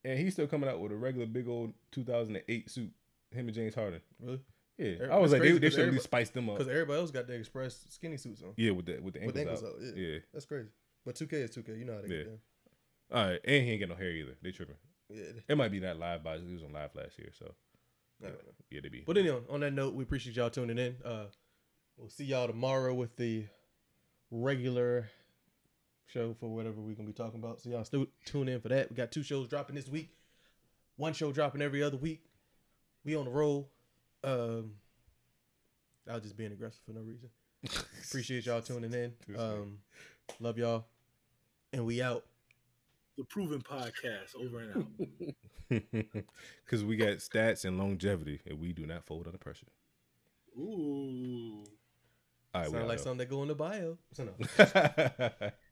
and he's still coming out with a regular big old 2008 suit. Him and James Harden. Really? Yeah, I was like, they, they should least spice them up. Because everybody else got the express skinny suits on. Yeah, with the with the With ankles, ankles out. out, Yeah. yeah. That's crazy. But 2K is 2K. You know how they Yeah. get down. All right, and he ain't got no hair either. They tripping. Yeah. It might be that live, but he was on live last year, so don't yeah, they be. But anyway, on that note, we appreciate y'all tuning in. Uh, we'll see y'all tomorrow with the regular show for whatever we're gonna be talking about. So y'all still tune in for that. We got two shows dropping this week. One show dropping every other week. We on the roll. Um, I was just being aggressive for no reason. Appreciate y'all tuning in. Um, love y'all, and we out. The Proven Podcast over and out. Because we got stats and longevity, and we do not fold under pressure. Ooh. All right, Sound like though. something that go in the bio. So no.